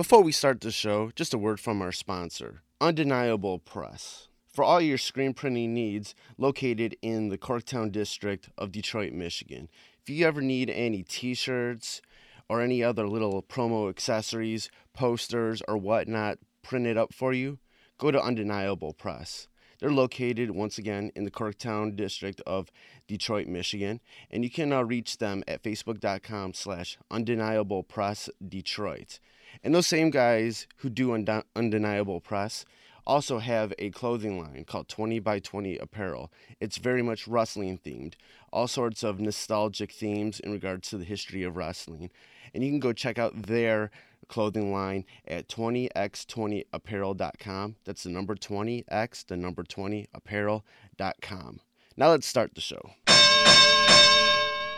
Before we start the show, just a word from our sponsor, Undeniable Press. For all your screen printing needs, located in the Corktown district of Detroit, Michigan. If you ever need any t shirts or any other little promo accessories, posters, or whatnot printed up for you, go to Undeniable Press. They're located once again in the Corktown district of Detroit, Michigan, and you can uh, reach them at facebook.com slash undeniable press Detroit. And those same guys who do undeniable press also have a clothing line called 20 by 20 apparel. It's very much wrestling themed, all sorts of nostalgic themes in regards to the history of wrestling. And you can go check out their clothing line at 20x20apparel.com. That's the number 20x, the number 20 apparel.com. Now let's start the show.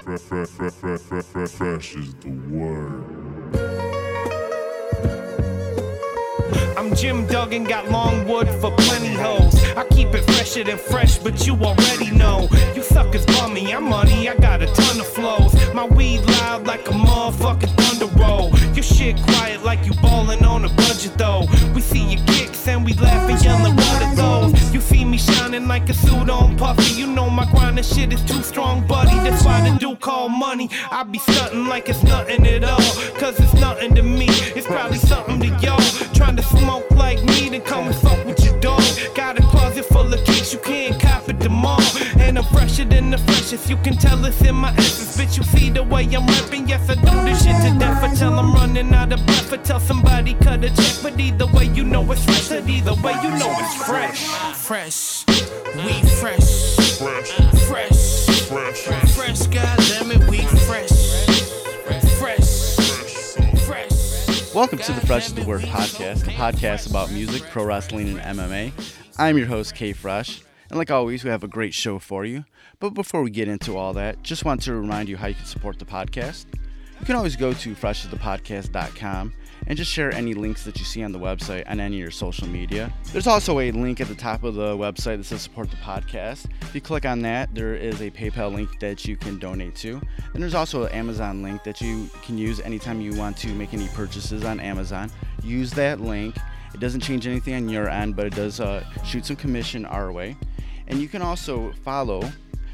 Fresh, fresh, fresh, fresh is the word. I'm Jim Duggan, got long wood for plenty hoes. I keep it fresher than fresh, but you already know. You suckers bummy, I'm money, I got a ton of flows. My weed loud like a motherfucking thunder roll. Your shit quiet like you ballin' on a budget though. We see your kicks and we laugh and yellin' what are those? You see me shining like a suit on puffy. You know my grindin' shit is too strong, buddy. That's why the dude call money. I be stuntin' like it's nothing at all. Cause it's nothing to me. It's probably something to y'all. Trying to smoke like me, then come and fuck with your dog. Got a closet full of kicks, you can't them all. And I'm fresher than the freshest, you can tell it's in my essence. Bitch, you see the way I'm rapping, yes, I do this shit to death. Until I'm running out of breath, or tell somebody cut a check. But either way, you know it's fresh, and either way, you know it's fresh. Fresh, we fresh. Fresh, Fresh, fresh, fresh, goddammit, we fresh. Fresh, fresh. Welcome to the Fresh is the Word podcast, a podcast about music, pro wrestling, and MMA. I'm your host, K Fresh, and like always, we have a great show for you. But before we get into all that, just want to remind you how you can support the podcast. You can always go to freshasthepodcast.com and just share any links that you see on the website on any of your social media. There's also a link at the top of the website that says support the podcast. If you click on that, there is a PayPal link that you can donate to. And there's also an Amazon link that you can use anytime you want to make any purchases on Amazon. Use that link. It doesn't change anything on your end, but it does uh, shoot some commission our way. And you can also follow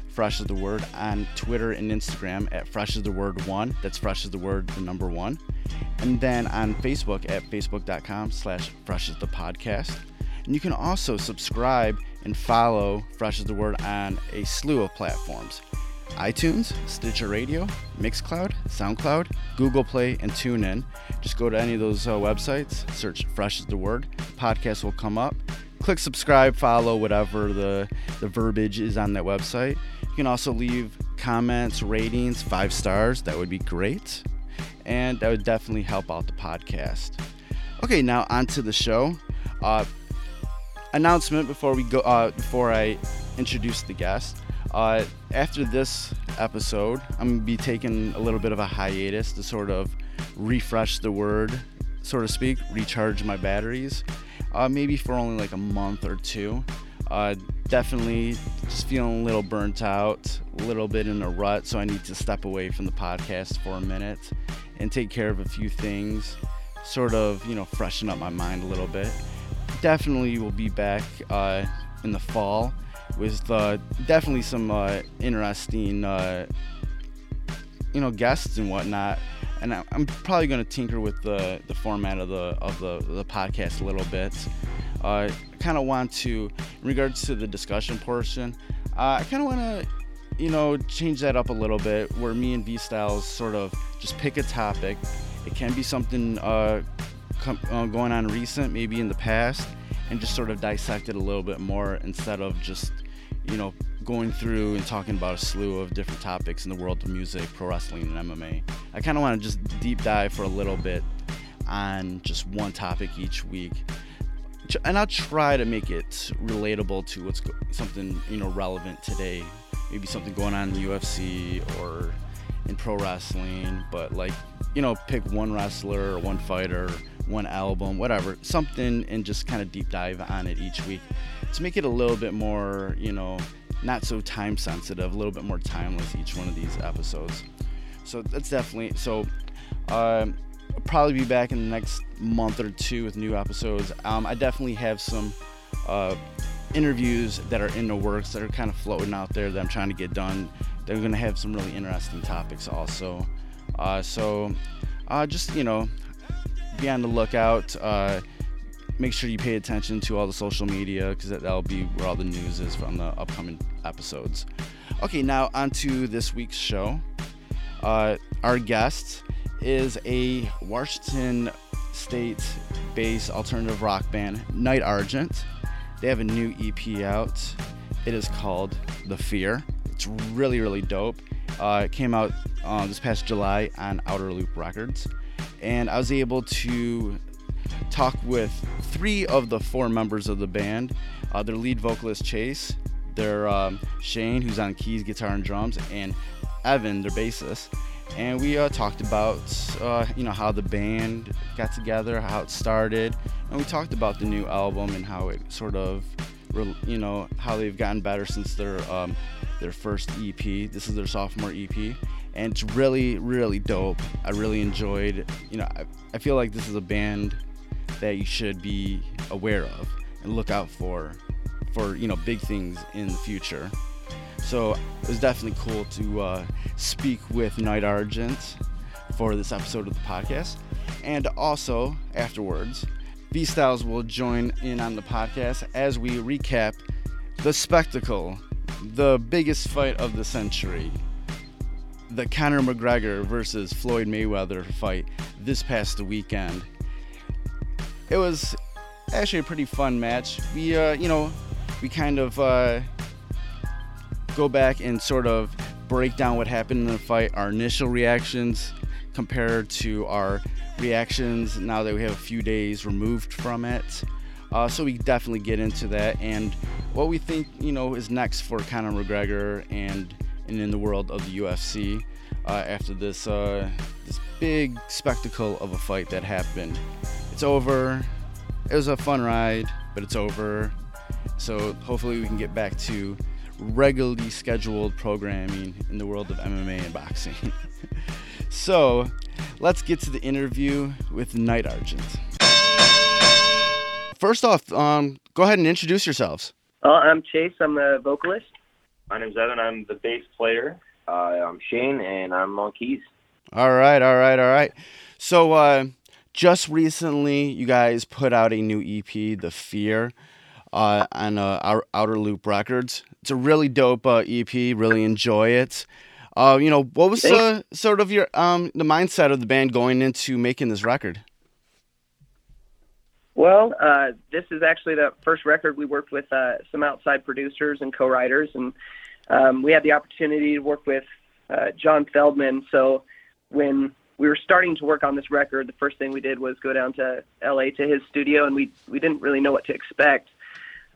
Fresh is the Word on Twitter and Instagram at Fresh is the Word One. That's Fresh is the Word, the number one. And then on Facebook at facebook.com slash Fresh is the Podcast. And you can also subscribe and follow Fresh is the Word on a slew of platforms iTunes, Stitcher Radio, Mixcloud, SoundCloud, Google Play, and TuneIn. Just go to any of those uh, websites, search Fresh is the Word. Podcast will come up. Click subscribe, follow, whatever the, the verbiage is on that website. You can also leave comments, ratings, five stars. That would be great. And that would definitely help out the podcast. Okay, now on to the show. Uh, announcement before we go uh, before I introduce the guest. Uh, after this episode, I'm gonna be taking a little bit of a hiatus to sort of refresh the word, so to speak, recharge my batteries. Uh, maybe for only like a month or two. Uh, definitely just feeling a little burnt out, a little bit in a rut, so I need to step away from the podcast for a minute and take care of a few things, sort of, you know, freshen up my mind a little bit. Definitely will be back uh, in the fall with uh, definitely some uh, interesting, uh, you know, guests and whatnot. And I'm probably going to tinker with the, the format of the of the, the podcast a little bit. Uh, I kind of want to, in regards to the discussion portion, uh, I kind of want to, you know, change that up a little bit, where me and V Styles sort of just pick a topic. It can be something uh, com- uh, going on recent, maybe in the past, and just sort of dissect it a little bit more instead of just, you know, going through and talking about a slew of different topics in the world of music, pro wrestling, and MMA. I kind of want to just deep dive for a little bit on just one topic each week. And I'll try to make it relatable to what's go- something you know relevant today. Maybe something going on in the UFC or in pro wrestling, but like you know, pick one wrestler or one fighter, one album, whatever, something, and just kind of deep dive on it each week to make it a little bit more, you know, not so time sensitive, a little bit more timeless each one of these episodes. So that's definitely so. Um, probably be back in the next month or two with new episodes. Um, I definitely have some uh, interviews that are in the works that are kind of floating out there that I'm trying to get done. They're going to have some really interesting topics also. Uh, so uh, just, you know, be on the lookout. Make sure you pay attention to all the social media because that'll be where all the news is from the upcoming episodes. Okay, now on to this week's show. Uh, our guest is a Washington State based alternative rock band, Night Argent. They have a new EP out. It is called The Fear. It's really, really dope. Uh, it came out uh, this past July on Outer Loop Records. And I was able to talk with three of the four members of the band uh, their lead vocalist, Chase, their um, Shane, who's on keys, guitar, and drums, and Evan, their bassist and we uh, talked about uh, you know how the band got together, how it started, and we talked about the new album and how it sort of you know how they've gotten better since their um, their first EP. This is their sophomore EP, and it's really really dope. I really enjoyed. You know, I, I feel like this is a band that you should be aware of and look out for for you know big things in the future. So it was definitely cool to uh, speak with Night Argent for this episode of the podcast. And also, afterwards, V Styles will join in on the podcast as we recap the spectacle, the biggest fight of the century, the Conor McGregor versus Floyd Mayweather fight this past weekend. It was actually a pretty fun match. We, uh, you know, we kind of uh, go back and sort of break down what happened in the fight, our initial reactions compared to our reactions now that we have a few days removed from it. Uh, so we definitely get into that and what we think you know is next for Conor McGregor and and in the world of the UFC uh, after this uh, this big spectacle of a fight that happened. It's over. It was a fun ride, but it's over. So hopefully we can get back to regularly scheduled programming in the world of MMA and boxing. so, let's get to the interview with Night Argent. First off, um, go ahead and introduce yourselves. Uh, I'm Chase. I'm the vocalist. My name's Evan. I'm the bass player. Uh, I'm Shane, and I'm on keys. All right, all right, all right. So, uh, just recently, you guys put out a new EP, The Fear, uh, on uh, Outer Loop Records. It's a really dope uh, EP. Really enjoy it. Uh, you know, what was uh, sort of your um, the mindset of the band going into making this record? Well, uh, this is actually the first record we worked with uh, some outside producers and co-writers, and um, we had the opportunity to work with uh, John feldman So when we were starting to work on this record, the first thing we did was go down to LA to his studio, and we we didn't really know what to expect.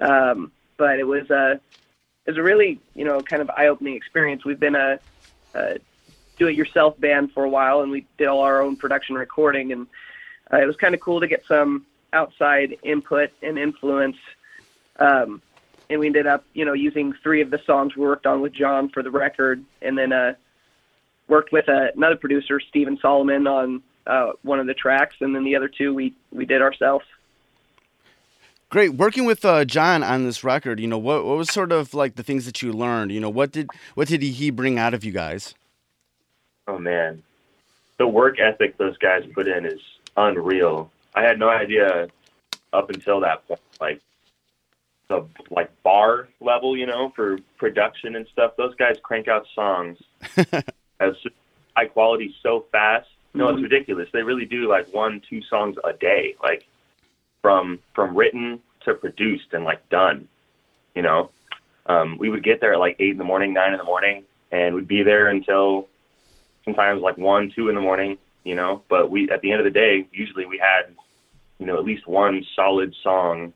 Um, but it was a it was a really you know kind of eye opening experience. We've been a, a do it yourself band for a while, and we did all our own production recording, and uh, it was kind of cool to get some outside input and influence. Um, and we ended up, you know, using three of the songs we worked on with John for the record, and then uh, worked with uh, another producer, Stephen Solomon, on uh, one of the tracks, and then the other two we we did ourselves. Great. Working with uh, John on this record, you know, what, what was sort of like the things that you learned? You know, what did what did he bring out of you guys? Oh man, the work ethic those guys put in is unreal. I had no idea up until that point, like the like bar level, you know, for production and stuff. Those guys crank out songs as high quality so fast. No, it's mm-hmm. ridiculous. They really do like one, two songs a day. Like from from written to produced and like done. You know, um, we would get there at like eight in the morning, nine in the morning, and we'd be there until sometimes like one, two in the morning. You know, but we at the end of the day, usually we had you know at least one solid song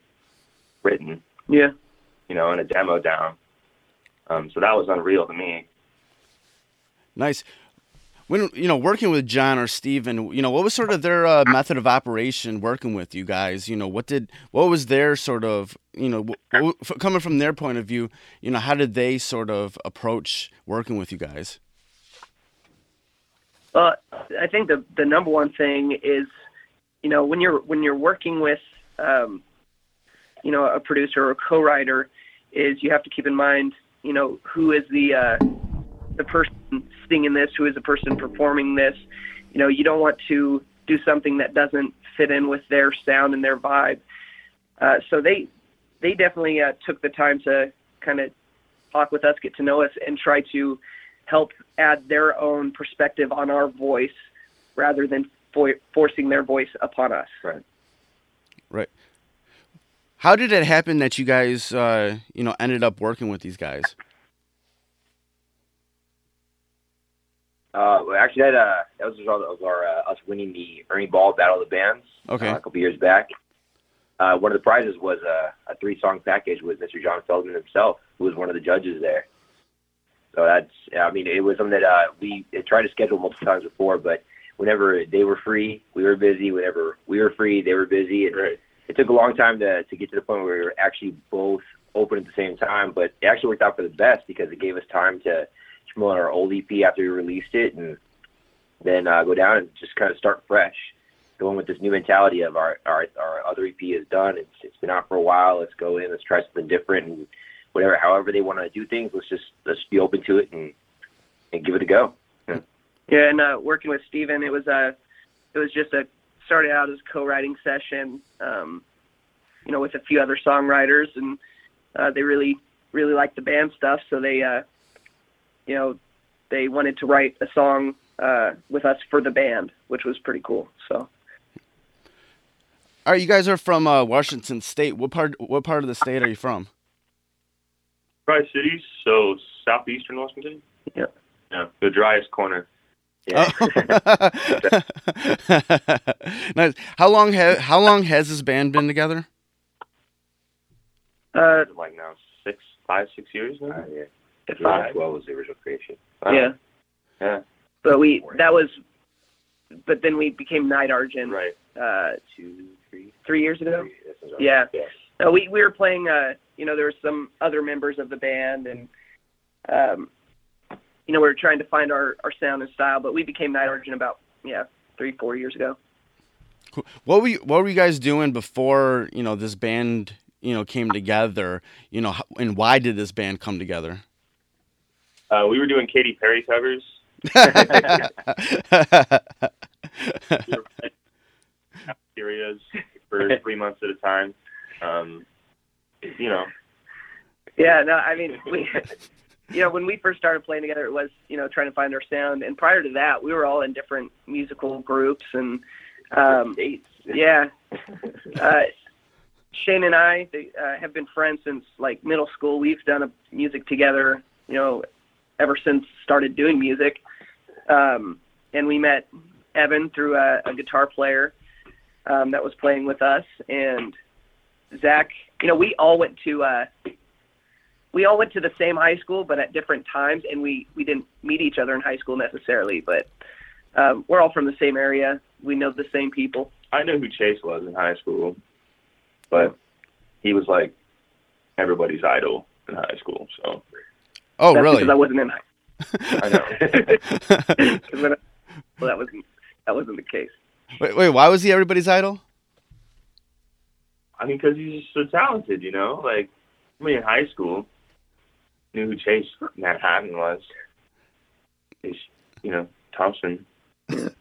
written. Yeah. You know, and a demo down. Um, so that was unreal to me. Nice when you know working with John or Steven, you know what was sort of their uh, method of operation working with you guys? You know what did what was their sort of you know what, coming from their point of view? You know how did they sort of approach working with you guys? Well, I think the the number one thing is, you know, when you're when you're working with, um, you know, a producer or a co-writer, is you have to keep in mind, you know, who is the uh, the person singing this, who is the person performing this. You know, you don't want to do something that doesn't fit in with their sound and their vibe. Uh, so they they definitely uh, took the time to kind of talk with us, get to know us, and try to help add their own perspective on our voice rather than fo- forcing their voice upon us. Right. Right. How did it happen that you guys, uh, you know, ended up working with these guys? Uh, well, actually, that uh, that was a result of our uh, us winning the Ernie Ball Battle of the Bands Okay. uh, a couple years back. Uh, one of the prizes was uh, a three-song package with Mr. John Feldman himself, who was one of the judges there. So that's, I mean, it was something that uh, we had tried to schedule multiple times before, but whenever they were free, we were busy. Whenever we were free, they were busy. And Right. it took a long time to to get to the point where we were actually both open at the same time. But it actually worked out for the best because it gave us time to promote our old EP after we released it, and then uh, go down and just kind of start fresh, going with this new mentality of our our our other EP is done. It's it's been out for a while. Let's go in. Let's try something different and whatever. However they want to do things, let's just let's be open to it and and give it a go. Yeah, and uh, working with Steven, it was a, it was just a started out as a co-writing session, um, you know, with a few other songwriters, and uh, they really really liked the band stuff, so they, uh, you know, they wanted to write a song uh, with us for the band, which was pretty cool. So All right, you guys are from uh, Washington State. What part? What part of the state are you from? Tri Cities, so southeastern Washington. Yeah. Yeah, the driest corner. Yeah. Oh. nice. How long ha- How long has this band been together? uh, Like now six, five, six years now. Uh, yeah. If July I, 12 was the original creation. Wow. yeah, Yeah. but we that was, but then we became Night Argent Right. uh, Two, three, three years ago. three. That sounds right. Yeah. Yeah. No, we we were playing. Uh, you know, there were some other members of the band, and um, you know, we were trying to find our our sound and style. But we became Night Argent about yeah three four years ago. Cool. What were you, What were you guys doing before you know this band you know came together? You know, and why did this band come together? Uh, we were doing Katy Perry covers. Cafeterias for three months at a time. Um, you know, Yeah, no, I mean we. You know, when we first started playing together, it was you know trying to find our sound, and prior to that, we were all in different musical groups, and um. Yeah. Uh, Shane and I they, uh, have been friends since like middle school. We've done a, music together, you know, ever since started doing music. Um, and we met Evan through a, a guitar player um, that was playing with us, and Zach. You know, we all went to uh, we all went to the same high school, but at different times, and we we didn't meet each other in high school necessarily, but um, we're all from the same area. We know the same people. I knew who Chase was in high school, but he was like everybody's idol in high school. So oh, That's really? Because I wasn't in high. I know. 'Cause when I- well, that wasn't that wasn't the case. wait, wait, why was he everybody's idol? I mean, because he's just so talented, you know. Like, I mean, in high school, knew who Chase Manhattan was. Chase, you know, Thompson.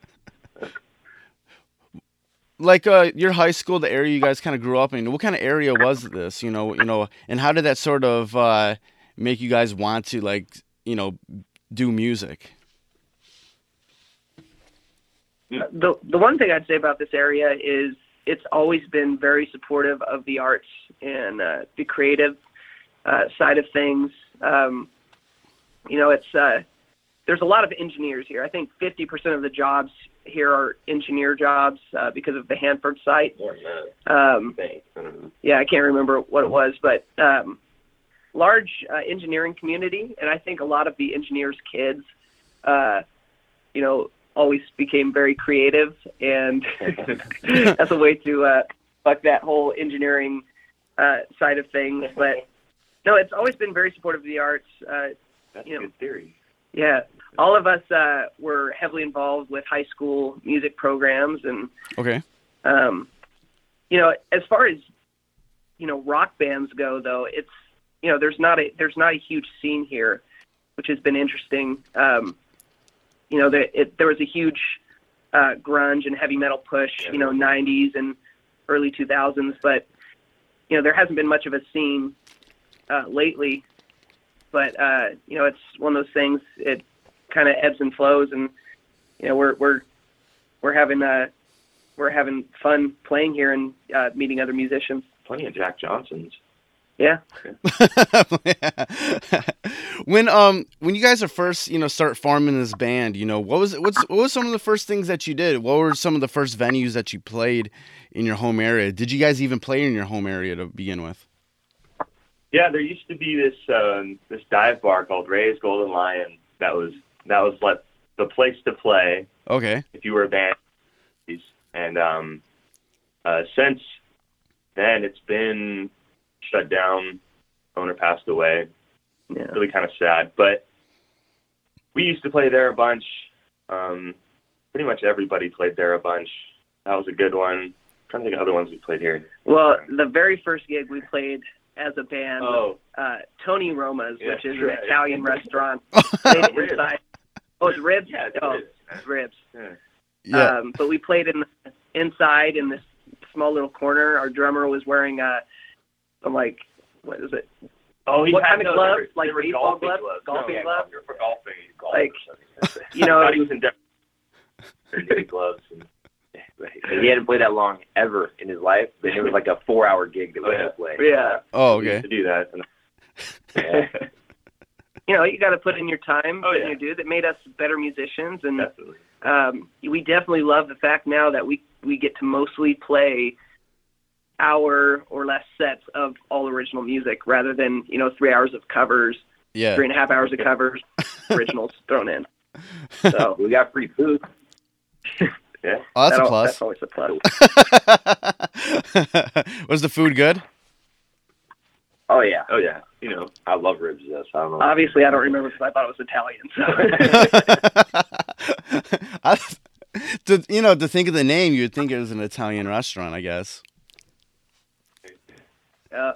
Like uh, your high school, the area you guys kind of grew up in. What kind of area was this? You know, you know, and how did that sort of uh, make you guys want to like you know do music? The the one thing I'd say about this area is it's always been very supportive of the arts and uh, the creative uh, side of things. Um, you know, it's uh, there's a lot of engineers here. I think 50% of the jobs here are engineer jobs uh, because of the Hanford site. More than. Um, Thanks. I don't know. yeah, I can't remember what it was, but um, large uh, engineering community, and I think a lot of the engineers' kids, uh, you know, always became very creative, and that's a way to uh, fuck that whole engineering uh, side of things. But no, it's always been very supportive of the arts. Uh, That's You a know. good theory. Yeah, all of us uh, were heavily involved with high school music programs, and Okay. um, you know, as far as you know, rock bands go, though, it's you know, there's not a there's not a huge scene here, which has been interesting. Um, you know, there, it, there was a huge uh, grunge and heavy metal push, you know, 90s and early 2000s, but you know, there hasn't been much of a scene uh, lately. But uh, you know, it's one of those things. It kind of ebbs and flows, and you know, we're we're we're having uh, we're having fun playing here and uh, meeting other musicians. Plenty of Jack Johnsons. Yeah. when um when you guys are first you know start forming this band, you know what was what's what was some of the first things that you did? What were some of the first venues that you played in your home area? Did you guys even play in your home area to begin with? Yeah, there used to be this um, this dive bar called Ray's Golden Lion. That was that was like the place to play Okay. if you were a band. And um, uh, since then, it's been shut down. Owner passed away. Yeah. Really kind of sad. But we used to play there a bunch. Um, pretty much everybody played there a bunch. That was a good one. I'm trying to think of other ones we played here. Well, the very first gig we played as a band was Oh, uh, Tony Roma's, Yeah, which is sure. an Italian restaurant. Inside. Oh, it's ribs. yeah, oh, it is. it's ribs. Yeah. Yeah. Um, but we played in the, inside in this small little corner. Our drummer was wearing uh, some like what is it? Oh, he What had kind of those- gloves? were- Like they were baseball golfing gloves? Golfing No, gloves? For golfing. Like, You know, thought he was in Denver. gloves. And, He hadn't played that long ever in his life, but it was like a four-hour gig that we had to play. yeah. Oh, okay. to do that. And, Yeah. You know, you got to put in your time. Oh, put in yeah. your due. That made us better musicians, and definitely. um, we definitely love the fact now that we we get to mostly play hour or less sets of all original music rather than you know three hours of covers, Yeah. three and a half hours of covers, originals thrown in. So we got free food. Yeah. Oh, that's a that'll- plus. That's always a plus. was the food good? Oh yeah, Oh yeah. You know. I love ribs. Yes, I don't know. Obviously, I don't remember because I thought it was Italian. So. I, to, you know, to think of the name, you'd think it was an Italian restaurant, I guess. Uh,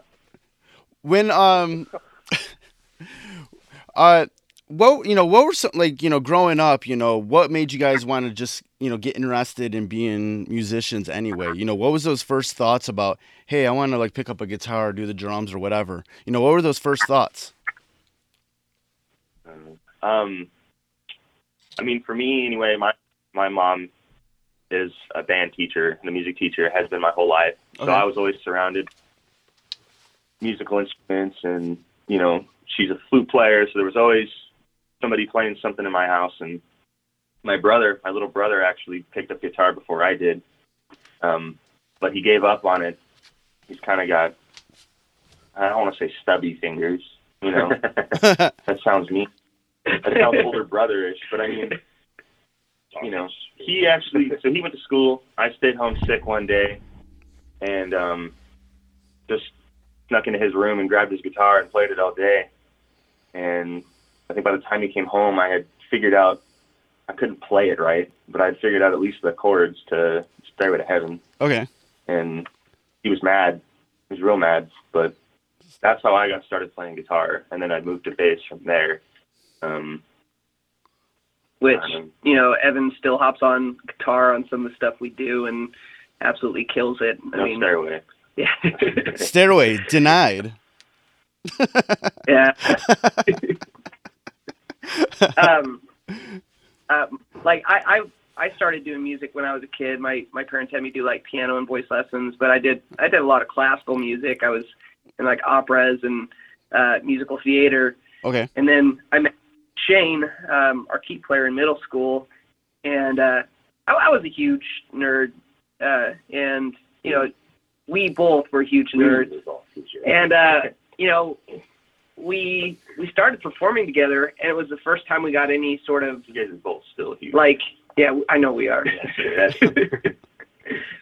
When um, uh, what you know, what were some like you know, growing up, you know, what made you guys want to just you know get interested in being musicians anyway? You know, what was those first thoughts about? Hey, I want to like pick up a guitar, do the drums or whatever. You know, what were those first thoughts? Um, I mean, for me anyway, my my mom is a band teacher and a music teacher has been my whole life. So I was always surrounded musical instruments, and you know, she's a flute player, so there was always somebody playing something in my house. And my brother, my little brother, actually picked up guitar before I did, um, but he gave up on it. He's kind of got I don't want to say stubby fingers, you know. that sounds mean. That sounds older brotherish, but I mean, you know, he actually. So he went to school. I stayed home sick one day, and um, just snuck into his room and grabbed his guitar and played it all day. And I think by the time he came home, I had figured out I couldn't play it right, but I'd figured out at least the chords to Stairway to Heaven. okay. And he was mad. He was real mad, but that's how I got started playing guitar, and then I moved to bass from there. Um, which um, you know, Evan still hops on guitar on some of the stuff we do and absolutely kills it. I no mean, stairway. Yeah, Stairway denied. yeah. um, um, like I, I, I started doing music when I was a kid. My my parents had me do like piano and voice lessons, but I did I did a lot of classical music. I was in like operas and uh, musical theater. Okay. And then I met Shane, um, our key player in middle school, and uh, I, I was a huge nerd, uh, and you know, we both were huge nerds, and uh, you know, we we started performing together, and it was the first time we got any sort of You guys are both still huge. like, yeah, I know we are.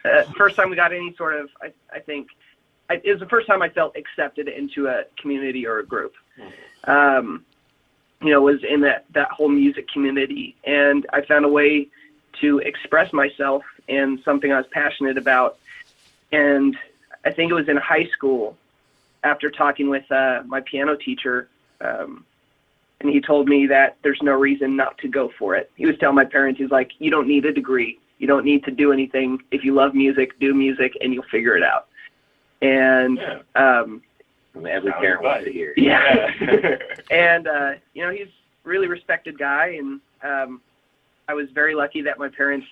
Uh, first time we got any sort of, I, I think, I, it was the first time I felt accepted into a community or a group. Um, you know, was in that that whole music community, and I found a way to express myself in something I was passionate about. And I think it was in high school, after talking with uh, my piano teacher, um, and he told me that there's no reason not to go for it. He was telling my parents, he's like, you don't need a degree, you don't need to do anything. If you love music, do music, and you'll figure it out. And Yeah. um, Every parent wants to hear. yeah. and uh, you know he's a really respected guy, and um, I was very lucky that my parents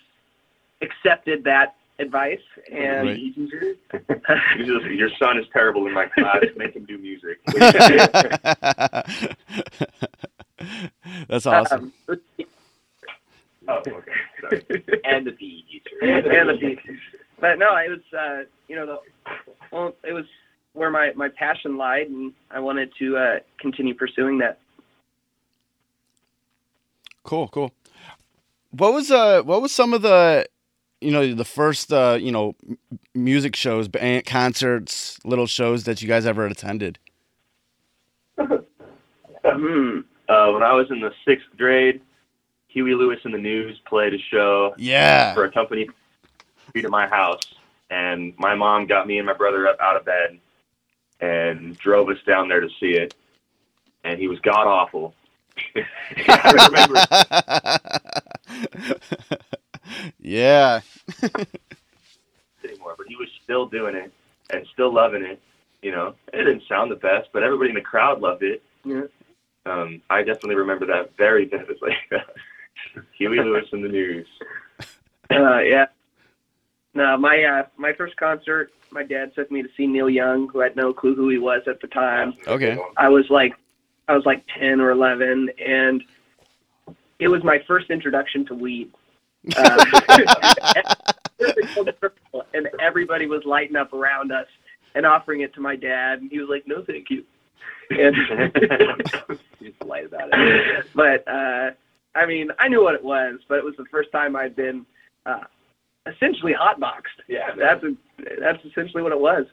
accepted that advice. And Right. Your your son is terrible in my class. Make him do music. That's awesome. um, oh, okay. Sorry. and the PE teacher. and the beat. But no, it was uh, you know the well, it was where my my passion lied, and I wanted to uh, continue pursuing that. Cool, cool. What was uh what was some of the you know the first uh you know music shows, band, concerts, little shows that you guys ever attended? Hmm. Uh, when I was in the sixth grade, Huey Lewis and the News played a show Yeah. for a company at my house, and my mom got me and my brother up out of bed and drove us down there to see it. And he was god awful. I remember yeah. anymore, but he was still doing it and still loving it. You know, it didn't sound the best, but everybody in the crowd loved it. Yeah. Um, I definitely remember that very vividly. Huey Lewis in the News. Uh, yeah. No, my uh, my first concert, my dad took me to see Neil Young, who had no clue who he was at the time. Okay. I was like, I was like ten or eleven, and it was my first introduction to weed. Um, and everybody was lighting up around us and offering it to my dad, and he was like, "No, thank you." And He's polite about it. but uh, I mean, I knew what it was, but it was the first time I'd been uh, essentially hotboxed. Yeah. that's a, that's essentially what it was.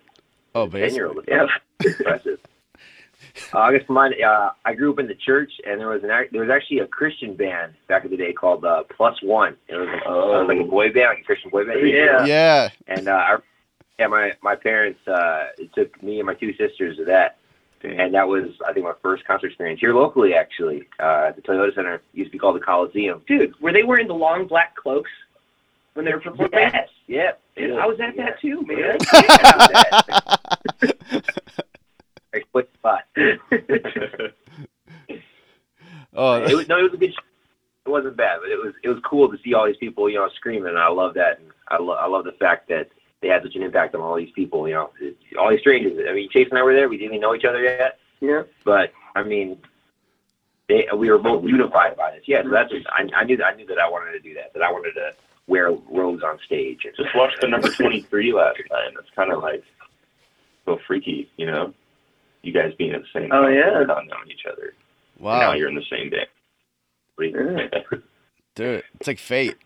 Oh, Ten basically. year old. Yeah. Impressive. Uh, I guess mine. Uh, I grew up in the church, and there was an ac- there was actually a Christian band back in the day called uh, Plus One. It was, it was like a boy band, like a Christian boy band. Yeah. Yeah. And uh, I, yeah, my my parents uh, it took me and my two sisters to that, and that was I think my first concert experience here locally actually uh, at the Toyota Center. Used to be called the Coliseum. Dude, were they wearing the long black cloaks when they were performing? Yes. Yeah. Dude, I was at that too, man. I split spot. Oh, it was no, it was a good. Show. It wasn't bad, but it was it was cool to see all these people, you know, screaming. And I love that, and I love I love the fact that they had such an impact on all these people. You know, all these strangers. I mean, Chase and I were there. We didn't even know each other yet, yeah. but I mean, they we were both unified by this. Yeah, so that's I, I knew that I knew that I wanted to do that. That I wanted to wear robes on stage. Just watched the number 23 last night. It's kind of like a little freaky, you know? You guys being at the same Oh, time, yeah. without knowing each other. And Now you're in the same day. Yeah. Dude, it's like fate.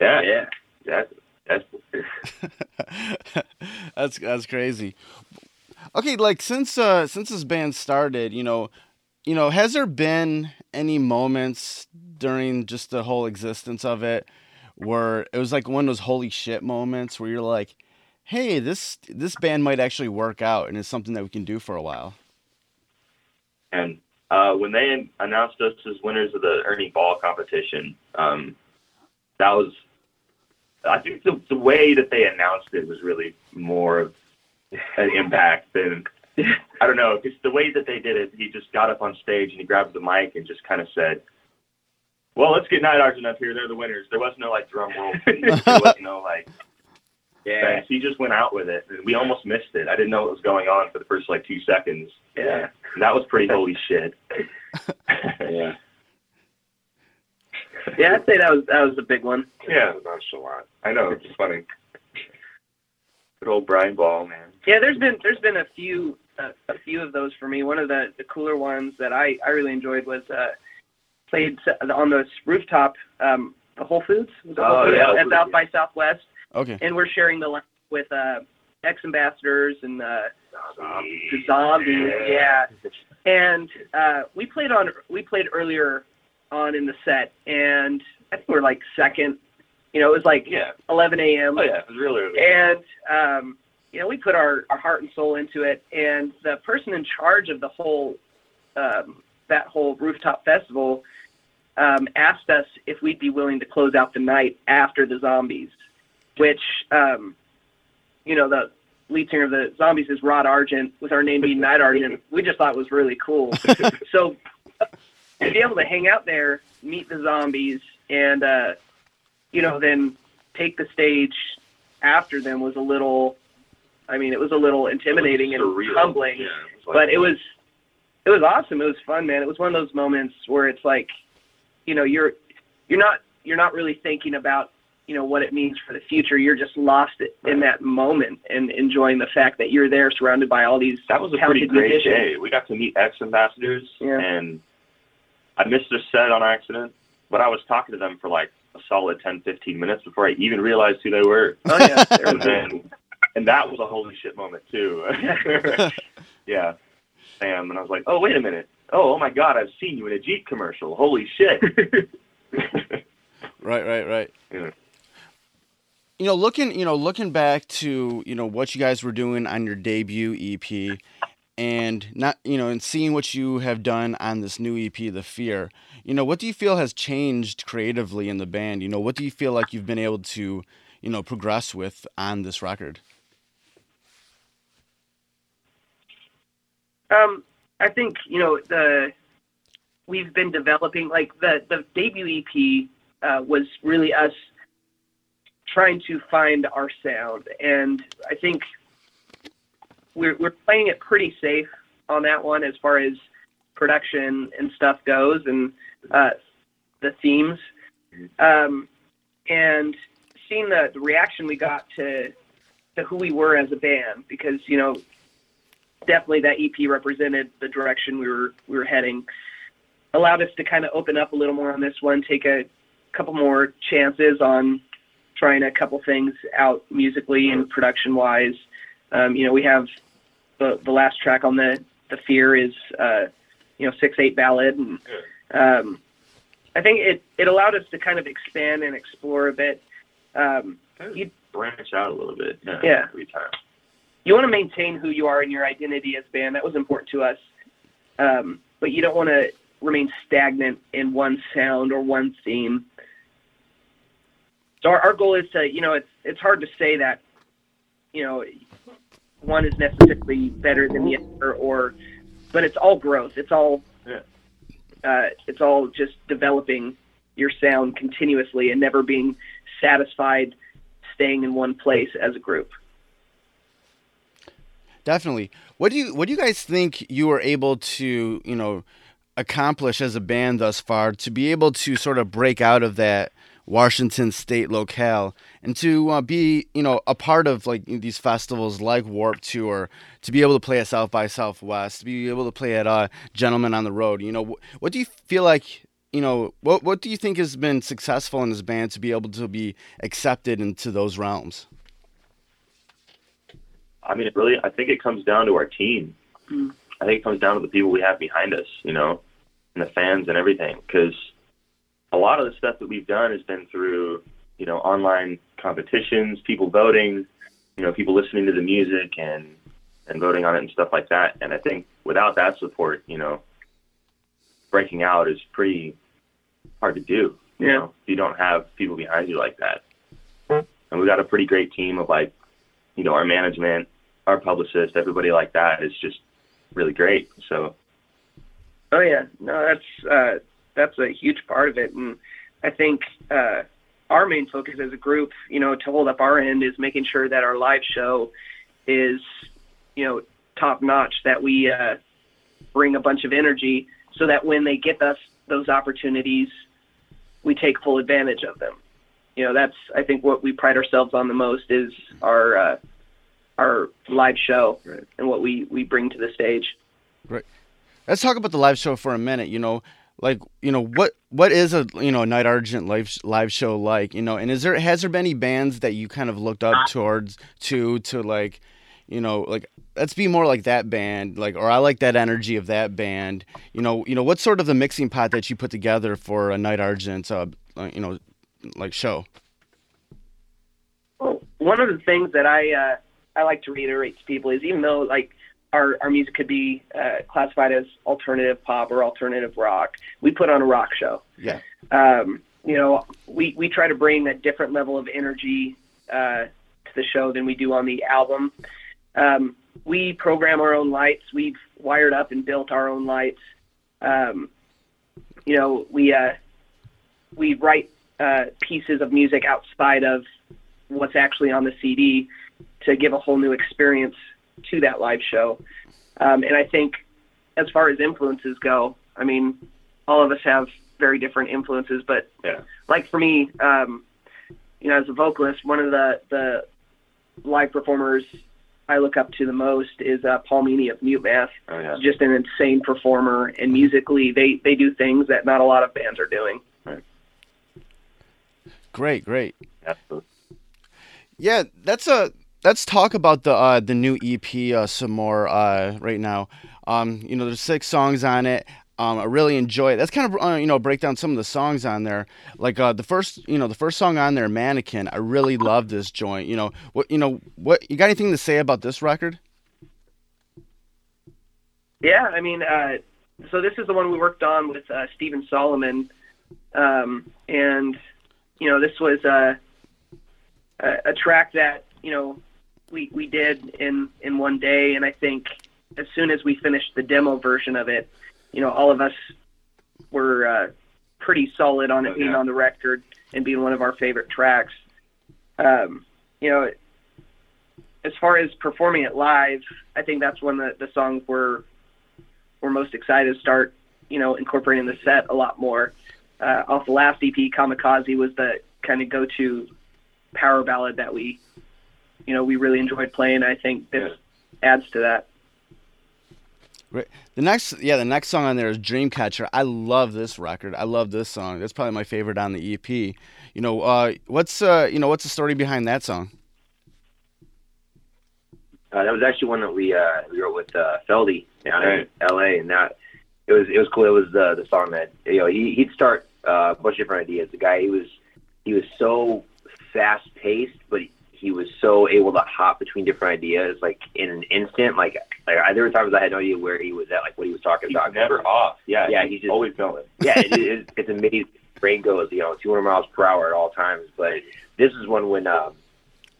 yeah, yeah. That's, that's, that's that's crazy. Okay, like since uh since this band started, you know, you know, has there been any moments during just the whole existence of it where it was like one of those holy shit moments where you're like, "Hey, this this band might actually work out and it's something that we can do for a while." And uh, when they announced us as winners of the Ernie Ball competition, um, that was, I think the, the way that they announced it was really more of an impact than, I don't know, because the way that they did it, he just got up on stage and he grabbed the mic and just kind of said, well, let's get Night Argent up here. They're the winners. There was no like drum roll. there was no like Yeah. He just went out with it. And we almost missed it. I didn't know what was going on for the first like two seconds. Yeah. That was pretty holy shit. Yeah. Yeah, I'd say that was that was a big one. Yeah, nonchalant. I know it's funny. Good old Brian Ball, man. Yeah, there's been there's been a few uh, a few of those for me. One of the the cooler ones that I I really enjoyed was uh played on the rooftop um the Whole Foods was it Whole Oh, Foods? yeah, at South yeah. by Southwest, Okay. and we're sharing the line with uh X Ambassadors and uh the zombies. Yeah, and uh, we played on we played earlier on in the set, and I think we are like second. You know, it was like Yeah. 11 a.m. Oh yeah, it was really early. and um, you know we put our, our heart and soul into it and the person in charge of the whole um, that whole rooftop festival um, asked us if we'd be willing to close out the night after the zombies which um, you know the lead singer of the zombies is rod argent with our name being night argent we just thought was really cool so to be able to hang out there meet the zombies and uh, you know then take the stage after them was a little I mean it was a little intimidating and Surreal. humbling. Yeah, it like- But it was it was awesome. It was fun, man. It was one of those moments where it's like, you know, you're you're not you're not really thinking about, you know, what it means for the future. You're just lost in that moment and enjoying the fact that you're there surrounded by all these that was a pretty great musicians. day. We got to meet X Ambassadors, Yeah. and I missed their set on accident, but I was talking to them for like a solid 10, 15 minutes before I even realized who they were. Oh yeah. And then, and that was a holy shit moment too. yeah, Sam, and I was like, oh wait a minute. Oh, oh my God! I've seen you in a Jeep commercial. Holy shit! Right, right, right. Yeah. You know, looking, you know, looking back to, you know, what you guys were doing on your debut EP and not, you know, and seeing what you have done on this new EP, The Fear. You know, what do you feel has changed creatively in the band? You know, what do you feel like you've been able to, you know, progress with on this record? Um, I think you know the we've been developing like the the debut EP uh, was really us trying to find our sound, and I think we're we're playing it pretty safe on that one as far as production and stuff goes, and uh, the themes, um, and seeing the, the reaction we got to to who we were as a band, because you know definitely that EP represented the direction we were we were heading. Allowed us to kind of open up a little more on this one, take a couple more chances on trying a couple things out musically and production wise. Um, you know, we have the the last track on the the Fear is uh, you know six eight ballad, and um, I think it it allowed us to kind of expand and explore a bit. Um, you branch out a little bit. Yeah. Yeah. Every time. you want to maintain who you are and your identity as band. That was important to us. Um, but you don't want to remain stagnant in one sound or one theme. So our, our goal is to, you know, it's it's hard to say that, you know, one is necessarily better than the other, or, but it's all growth. It's all, Yeah. uh, it's all just developing your sound continuously and never being satisfied staying in one place as a group. Definitely. What do you what do you guys think you were able to, you know, accomplish as a band thus far to be able to sort of break out of that Washington state locale and to uh, be, you know, a part of like these festivals like Warped Tour, to be able to play at South by Southwest, to be able to play at uh, Gentlemen on the Road. You know, wh- what do you feel like? You know, what what do you think has been successful in this band to be able to be accepted into those realms? I mean, it really, I think it comes down to our team. Mm. I think it comes down to the people we have behind us, you know, and the fans and everything. Because a lot of the stuff that we've done has been through, you know, online competitions, people voting, you know, people listening to the music and and voting on it and stuff like that. And I think without that support, you know, breaking out is pretty hard to do. You Yeah. know, if you don't have people behind you like that. And we've got a pretty great team of like, you know, our management, our publicist, everybody like that is just really great. So Oh yeah, no, that's uh, that's a huge part of it, and I think uh, our main focus as a group, you know, to hold up our end is making sure that our live show is, you know, top notch. That we uh, bring a bunch of energy, so that when they get us those opportunities, we take full advantage of them. You know, that's I think what we pride ourselves on the most is our uh, our live show Right. and what we we bring to the stage. Right. Let's talk about the live show for a minute you know like you know what what is a you know a night argent live live show like you know and is there has there been any bands that you kind of looked up towards to to like you know, like let's be more like that band, like or I like that energy of that band. You know, you know, what's sort of the mixing pot that you put together for a Night Argent, uh, uh, you know, like show? Well, one of the things that I uh, I like to reiterate to people is even though like our our music could be uh, classified as alternative pop or alternative rock, we put on a rock show. Yeah. Um, you know, we we try to bring a different level of energy uh, to the show than we do on the album. Um, we program our own lights. We've wired up and built our own lights. Um, you know, we uh, we write uh, pieces of music outside of what's actually on the CD to give a whole new experience to that live show. Um, and I think, as far as influences go, I mean, all of us have very different influences, but Yeah. like for me, um, you know, as a vocalist, one of the the live performers I look up to the most is uh, Paul Meany of Mute Math. Oh yeah. Just an insane performer, and musically, they they do things that not a lot of bands are doing. Right. Great, great. Absolutely. Yeah, that's a. Let's talk about the uh, the new EP uh, some more uh, right now. Um, you know, there's six songs on it. Um, I really enjoy it. That's kind of uh, you know break down some of the songs on there. Like uh, the first you know the first song on there, Mannequin. I really love this joint. You know what you know what you got anything to say about this record? Yeah, I mean, uh, so this is the one we worked on with uh, Stephen Solomon, um, and you know, this was a, a a track that you know we we did in in one day, and I think as soon as we finished the demo version of it, you know, all of us were uh, pretty solid on it Oh, being yeah. on the record and being one of our favorite tracks. Um, you know, as far as performing it live, I think that's when the, the songs were we're most excited to start, you know, incorporating the set a lot more. Uh, off the last EP, Kamikaze was the kind of go-to power ballad that we, you know, we really enjoyed playing. I think this adds to that. Great. The next, yeah, the next song on there is Dreamcatcher. I love this record. I love this song. That's probably my favorite on the EP. You know, uh, what's uh, you know, what's the story behind that song? Uh, that was actually one that we uh, we wrote with uh, Feldy down Right. in L.A. and that it was it was cool. It was the the song that you know he he'd start uh, a bunch of different ideas. The guy he was he was so fast paced, but he was so able to hop between different ideas like in an instant. Like, like I, there were times I had no idea where he was at, like what he was talking He's about. never off. Yeah. Yeah, he's he's just- always going. yeah, it, it, it's amazing. Brain goes, you know, 200 miles per hour at all times. But this is one when, um,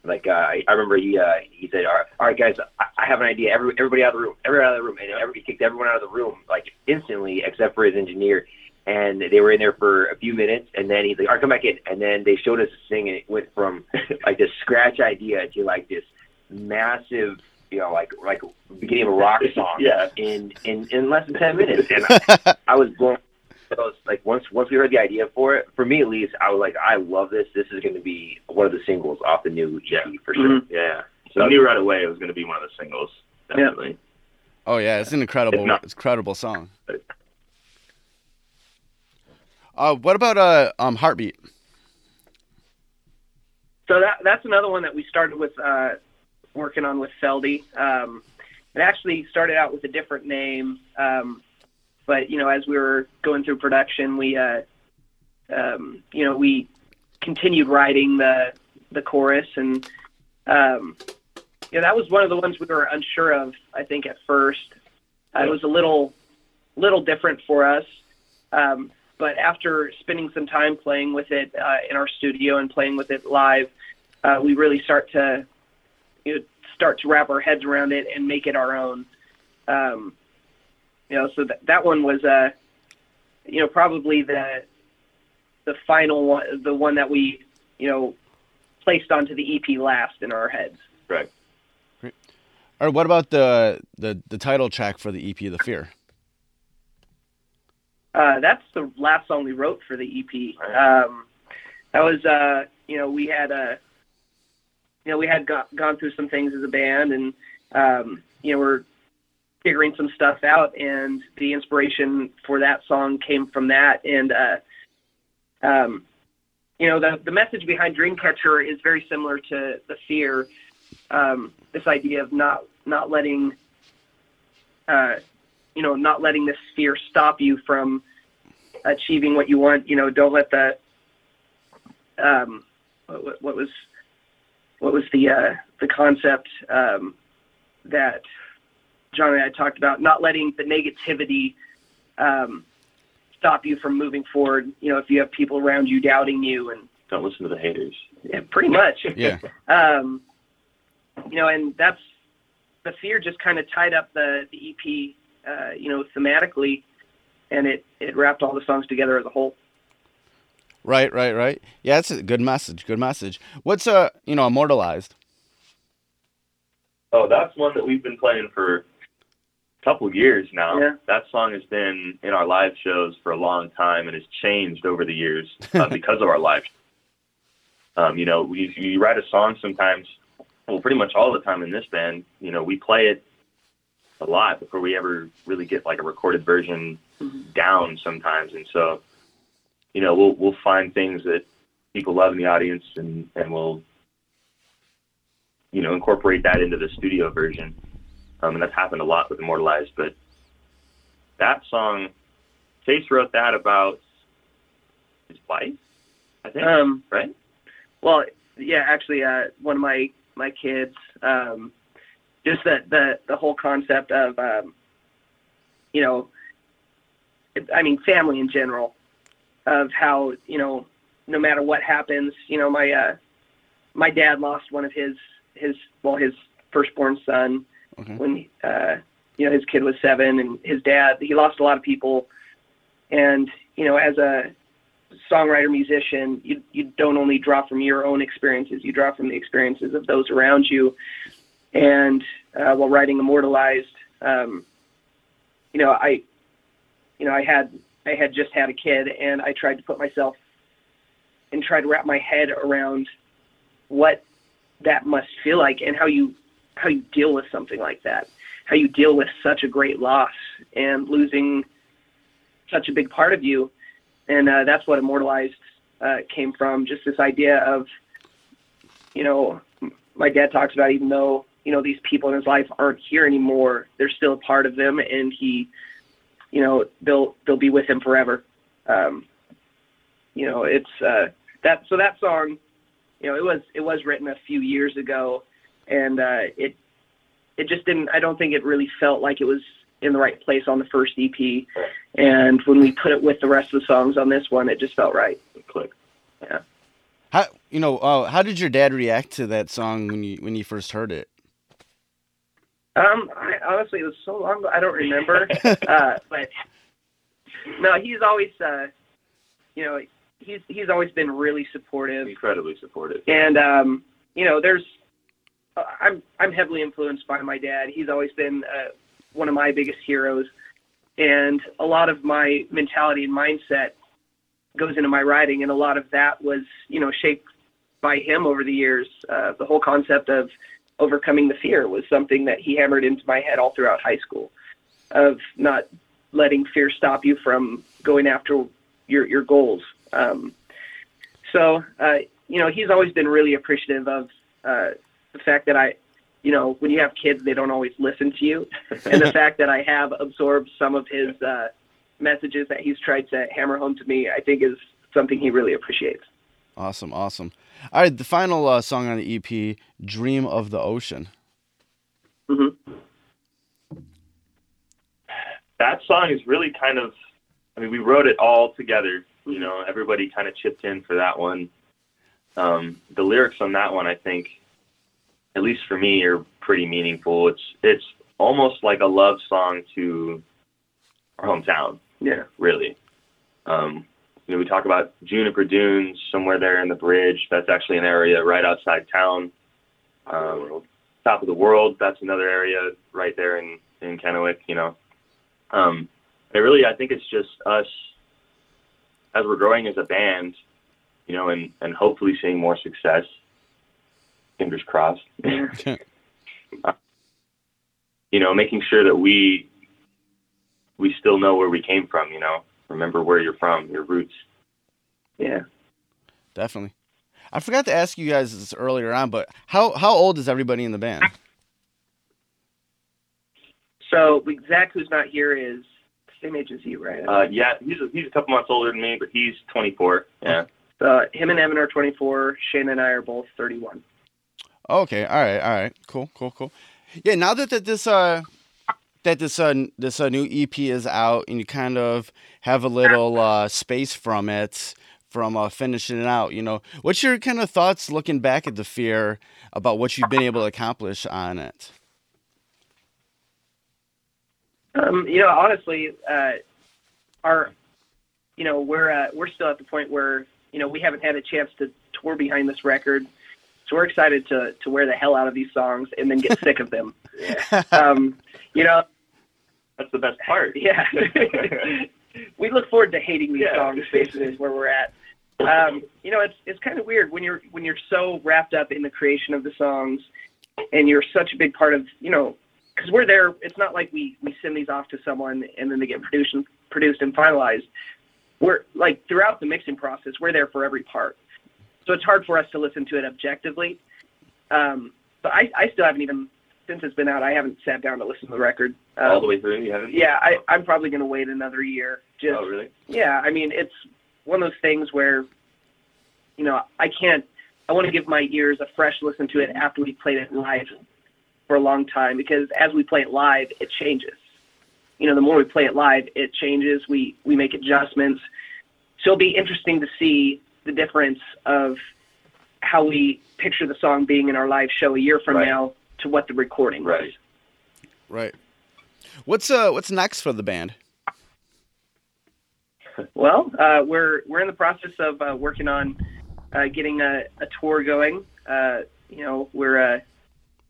like, uh, I remember he uh, he said, all right, all right, guys, I, I have an idea. Every, everybody out of the room, everybody out of the room, and he kicked everyone out of the room like instantly, except for his engineer. And they were in there for a few minutes, and then he's like, "All right, come back in." And then they showed us this thing, and it went from like this scratch idea to like this massive, you know, like like beginning of a rock song. Yeah. In in in less than ten minutes, and I, I was blown. I was like once once we heard the idea for it, for me at least, I was like, I love this. This is going to be one of the singles off the new EP Yeah. for sure. Mm-hmm. Yeah. So I knew right away it was going to be one of the singles. Definitely. Oh yeah, it's an incredible, If not- it's incredible song. Uh, what about uh, um, Heartbeat? So that that's another one that we started with uh, working on with Feldy. Um, it actually started out with a different name, um, but you know, as we were going through production, we uh, um, you know we continued writing the the chorus, and um, you know that was one of the ones we were unsure of. I think at first, uh, it was a little little different for us. Um, but after spending some time playing with it uh, in our studio and playing with it live, uh, we really start to you know, start to wrap our heads around it and make it our own. Um, you know, so that that one was, uh, you know, probably the the final one, the one that we, you know, placed onto the EP last in our heads. Right. Or what about the the the title track for the EP, The Fear? Uh, that's the last song we wrote for the EP. Um, that was, uh, you know, we had uh you know, we had go- gone through some things as a band, and um, you know, we're figuring some stuff out, and the inspiration for that song came from that, and uh, um, you know, the the message behind Dreamcatcher is very similar to the Fear. um, this idea of not not letting uh, you know not letting this fear stop you from achieving what you want. You know, don't let the um, what, what was what was the uh, the concept um, that John and I talked about? Not letting the negativity um, stop you from moving forward. You know, if you have people around you doubting you, and Don't listen to the haters. yeah, pretty much. Yeah. um, you know, and that's the fear just kind of tied up the the EP, uh, you know, thematically, and it it wrapped all the songs together as a whole. Right, right, right. Yeah, that's a good message. Good message. What's uh, you know, immortalized? Oh, that's one that we've been playing for a couple years now. Yeah. That song has been in our live shows for a long time and has changed over the years uh, because of our live. Um, you know, we, you write a song sometimes, well, pretty much all the time in this band. You know, we play it a lot before we ever really get like a recorded version down sometimes, and so, you know, we'll we'll find things that people love in the audience, and and we'll you know, incorporate that into the studio version. Um, and that's happened a lot with Immortalized. But that song, Chase wrote that about his wife, I think, Um, right? Well, yeah, actually, uh, one of my my kids, um, just that the the whole concept of, um, you know, I mean, family in general, of how you know, no matter what happens, you know, my uh, my dad lost one of his his well his firstborn son Okay. when uh, you know his kid was seven, and his dad he lost a lot of people, and you know, as a songwriter musician you you don't only draw from your own experiences you draw from the experiences of those around you and uh, while writing immortalized um, you know i you know i had i had just had a kid and i tried to put myself and try to wrap my head around what that must feel like and how you how you deal with something like that how you deal with such a great loss and losing such a big part of you. And uh, that's what immortalized uh, came from just this idea of you know my dad talks about even though you know these people in his life aren't here anymore they're still a part of them and he you know they'll they'll be with him forever um, you know it's uh, that so that song you know it was it was written a few years ago and uh, it it just didn't i don't think it really felt like it was in the right place on the first ep and when we put it with the rest of the songs on this one, it just felt right. Click. Yeah. How you know? Uh, how did your dad react to that song when you when you first heard it? Um, I, honestly, it was so long ago, I don't remember. uh, but no, he's always, uh, you know, he's he's always been really supportive, Incredibly supportive. and um, you know, there's, uh, I'm I'm heavily influenced by my dad. He's always been uh, one of my biggest heroes, and a lot of my mentality and mindset goes into my writing, and a lot of that was, you know, shaped by him over the years. Uh, the whole concept of overcoming the fear was something that he hammered into my head all throughout high school, of not letting fear stop you from going after your your goals. Um, so, uh, you know, he's always been really appreciative of uh, the fact that I, you know, when you have kids, they don't always listen to you, and the fact that I have absorbed some of his uh, messages that he's tried to hammer home to me, I think is something he really appreciates. Awesome, awesome. All right, the final uh, song on the EP, "Dream of the Ocean." hmm That song is really kind of, I mean, we wrote it all together. You know, everybody kind of chipped in for that one. Um, the lyrics on that one, I think, at least for me, are pretty meaningful. It's it's almost like a love song to our hometown. Yeah. really. Um, you know, we talk about Juniper Dunes, somewhere there in the bridge. That's actually an area right outside town. Um, top of the world. That's another area right there in in Kennewick. You know, um, it really, I think it's just us as we're growing as a band. You know, and and hopefully seeing more success. Fingers crossed. you know, making sure that we we still know where we came from. You know, remember where you're from, your roots. Yeah. Definitely. I forgot to ask you guys this earlier on, but how how old is everybody in the band? So Zach, who's not here, is same age as you, right? Uh, yeah, he's a, he's a couple months older than me, but he's 24. Yeah. Uh, him and Evan are 24. Shane and I are both 31. Okay, all right, all right, cool, cool, cool. Yeah, now that, that this uh that this uh this uh, new EP is out and you kind of have a little uh space from it from uh, finishing it out, you know, what's your kind of thoughts looking back at the fear about what you've been able to accomplish on it? Um, you know, honestly, uh, our, you know, we're uh, we're still at the point where you know we haven't had a chance to tour behind this record, so we're excited to to wear the hell out of these songs and then get sick of them. Um, you know, That's the best part. yeah. we look forward to hating these Yeah. songs. Basically, is where we're at. Um, you know, it's it's kind of weird when you're when you're so wrapped up in the creation of the songs, and you're such a big part of you know, because we're there. It's not like we we send these off to someone and then they get produced and produced and finalized. We're like throughout the mixing process, we're there for every part. So it's hard for us to listen to it objectively. Um, but I, I still haven't even since it's been out. I haven't sat down to listen to the record. Um, All the way through, you haven't? yeah, I, I'm probably going to wait another year. Just Oh, really? yeah, I mean, it's one of those things where, you know, I can't. I want to give my ears a fresh listen to it after we played it live for a long time because as we play it live, it changes. You know, the more we play it live, it changes. We we make adjustments. So it'll be interesting to see the difference of how we picture the song being in our live show a year from Right. now to what the recording was. Right. Right. What's uh what's next for the band? Well, uh, we're we're in the process of uh, working on uh, getting a, a tour going. Uh, you know, we're uh,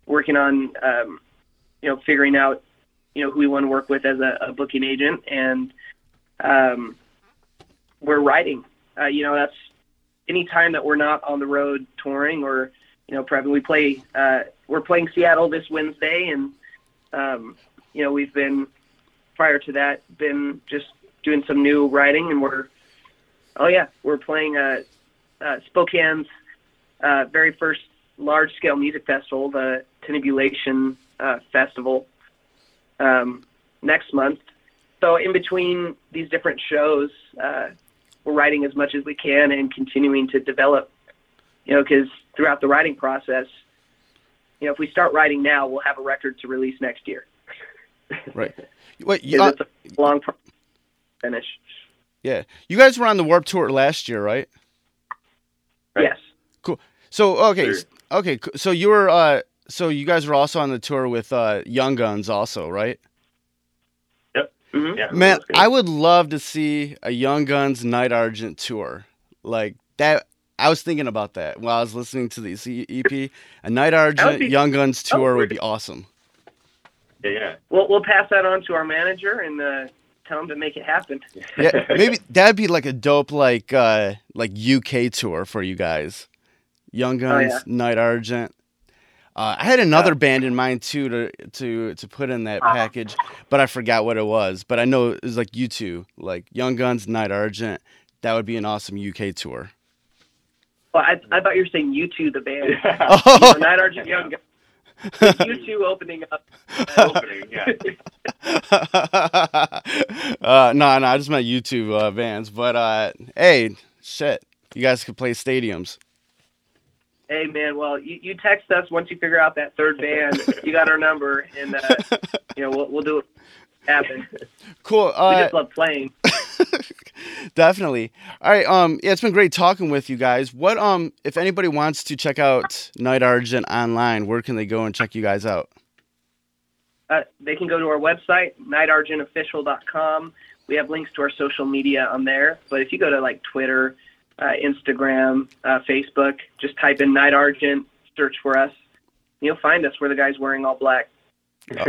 working on um, you know figuring out you know who we want to work with as a, a booking agent, and um, we're writing. Uh, you know, that's any time that we're not on the road touring or you know prepping. We play. Uh, we're playing Seattle this Wednesday, and um, you know we've been prior to that been just doing some new writing, and we're oh yeah, we're playing uh, uh, Spokane's uh, very first large scale music festival, the Tenebulation uh, Festival, um, next month. So in between these different shows, uh, we're writing as much as we can and continuing to develop. You know, because throughout the writing process, you know, if we start writing now, we'll have a record to release next year. Right. Wait, you, 'Cause uh, it's a long pro- finish. yeah. You guys were on the Warped Tour last year, right? Right. Yes. Cool. So okay, Sure. okay. So you were uh so you guys were also on the tour with uh Young Guns also, right? hmm Yeah. Man. I would love to see a Young Guns Night Argent tour. Like that I was thinking about that while I was listening to the EP. A Night Argent be- Young Guns tour would be- awesome. Yeah, yeah. We'll we'll pass that on to our manager and uh, tell him to make it happen. Yeah, maybe that'd be like a dope like uh like UK tour for you guys. Young Guns, yeah. Night Argent. Uh, I had another band in mind too to to to put in that package, but I forgot what it was. But I know it was like you two, like Young Guns, Night Argent. That would be an awesome UK tour. Well, I, I thought you were saying you two, the band. Oh, You know, Night Argent Young Guns. you two opening up. Opening, yeah. uh, no, no, I just meant you two uh, bands. But uh, hey, shit, you guys could play stadiums. Hey man, well you, you text us once you figure out that third band. you got our number, and uh, you know we'll we'll do it happen. Cool. We Uh, just love playing. Definitely. All right. Um, yeah, it's been great talking with you guys. What um, if anybody wants to check out Night Argent online, where can they go and check you guys out? Uh, they can go to our website, nightargentofficial.com. We have links to our social media on there. But if you go to like Twitter, uh, Instagram, uh, Facebook, just type in Night Argent, search for us. You'll find us. We're the guys wearing all black.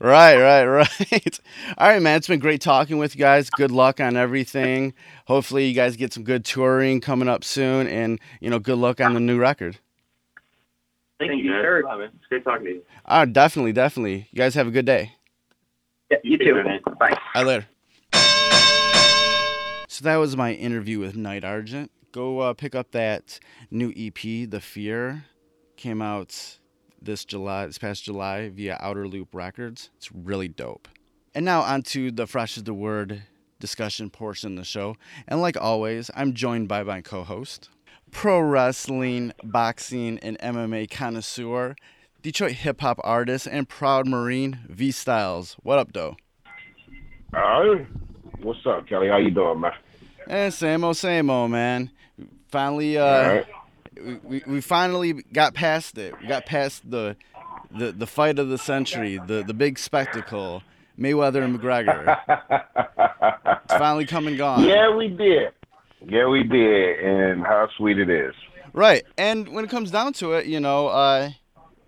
right, right, right. All right, man. It's been great talking with you guys. Good luck on everything. Hopefully, you guys get some good touring coming up soon, and you know, good luck on the new record. Thank, Thank you, you, man. sir. Wow. It's great talking to you. Ah, definitely, definitely. You guys have a good day. Yeah, you You too. too, man. Bye. All right, later. So that was my interview with Night Argent. go uh, pick up that new EP, The Fear. Came out this July, this past July via Outer Loop Records. It's really dope. And now on to the Fresh is the Word discussion portion of the show. And like always, I'm joined by my co-host, pro wrestling, boxing, and MMA connoisseur, Detroit hip hop artist and proud Marine V Styles. What up, though? All right. What's up, Kelly? How you doing, man? Eh, same old, same old, man. Finally, uh, All right. We, we, we finally got past it. We got past the the, the fight of the century, the, the big spectacle, Mayweather and McGregor. It's finally come and gone. yeah, we did. Yeah, we did, and how sweet it is. Right. And when it comes down to it, you know, uh,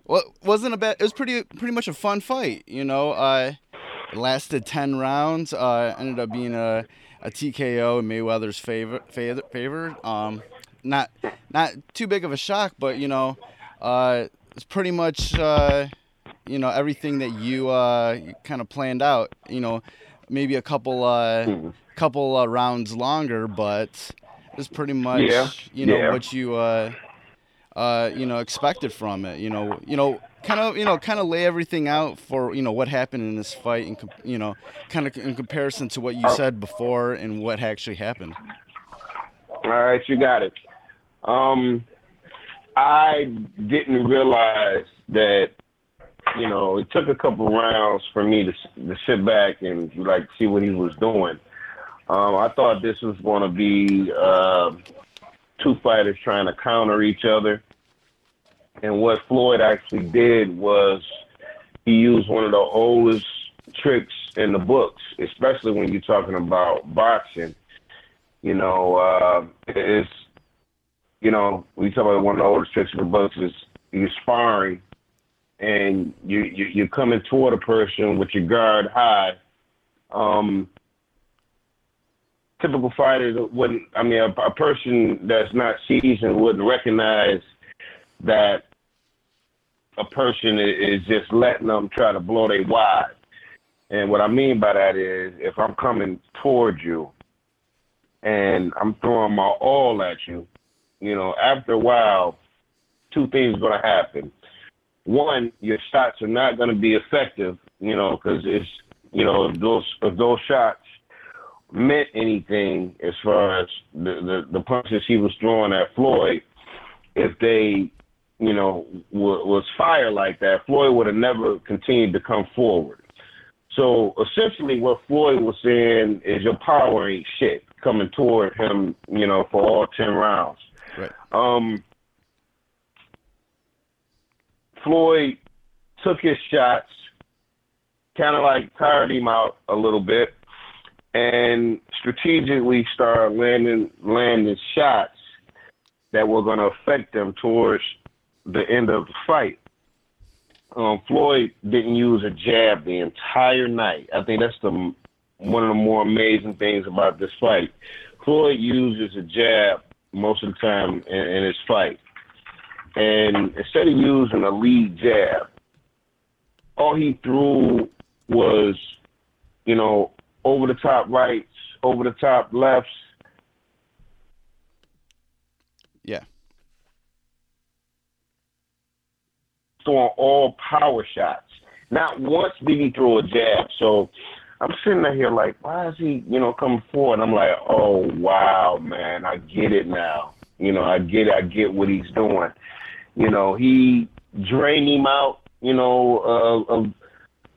what wasn't a bad. It was pretty pretty much a fun fight. You know, uh, it lasted ten rounds. Uh, ended up being a, a TKO in Mayweather's favor. Favor. favor. Um, not not too big of a shock, but you know, uh, it's pretty much uh, you know everything that you uh, kind of planned out. You know, maybe a couple uh, Mhm. couple uh, rounds longer, but it's pretty much Yeah, you know yeah. what you uh, uh, you know expected from it. You know, you know, kind of you know, kind of lay everything out for you know what happened in this fight, and you know, kind of in comparison to what you Oh. said before and what actually happened. All right, you got it. Um, I didn't realize that. You know, it took a couple rounds for me to to sit back and like see what he was doing. Um, I thought this was going to be uh, two fighters trying to counter each other, and what Floyd actually did was he used one of the oldest tricks in the books, especially when you're talking about boxing. You know, uh, it's you know, we talk about one of the oldest tricks in the books is you're sparring and you, you you're coming toward a person with your guard high. Um, typical fighters wouldn't. I mean, a, a person that's not seasoned wouldn't recognize that a person is just letting them try to blow their wad. And what I mean by that is, if I'm coming towards you and I'm throwing my all at you, you know, after a while, two things are going to happen. One, your shots are not going to be effective, you know, because it's, you know, if those if those shots meant anything as far as the, the the punches he was throwing at Floyd, if they, you know, w- was fire like that, Floyd would have never continued to come forward. So essentially, what Floyd was saying is your power ain't shit coming toward him, you know, for all ten rounds. Right. Um, Floyd took his shots, kind of like tired him out a little bit, and strategically started landing landing shots that were going to affect them towards the end of the fight. Um, Floyd didn't use a jab the entire night. I think that's the one of the more amazing things about this fight. Floyd uses a jab most of the time in, in his fight, and instead of using a lead jab, all he threw was, you know, over the top rights, over the top lefts. Yeah. throwing all power shots. Not once did he throw a jab. So I'm sitting there here like, why is he, you know, coming forward? I'm like, oh wow, man, I get it now. You know, I get it. I get what he's doing. You know, he drained him out. You know, uh, of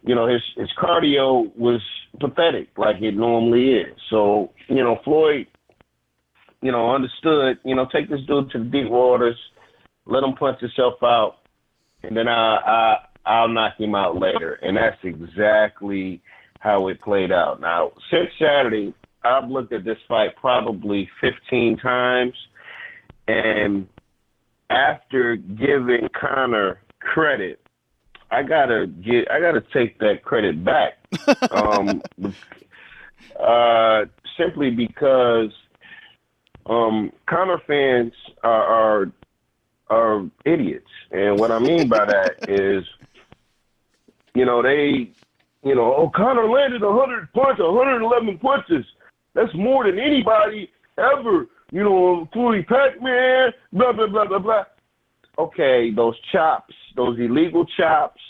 you know his his cardio was pathetic, like it normally is. So you know, Floyd, you know, understood. You know, take this dude to the deep waters, let him punch himself out, and then I, I I'll knock him out later. And that's exactly how it played out. Now, since Saturday, I've looked at this fight probably 15 times, and after giving Conor credit, I gotta get I gotta take that credit back. um, uh, simply because um, Conor fans are, are are idiots. And what I mean by that is, you know, they, you know, O'Connor landed 100 punches, 111 punches. That's more than anybody ever you know, Floyd Pac-Man, blah blah blah blah blah. Okay, those chops, those illegal chops,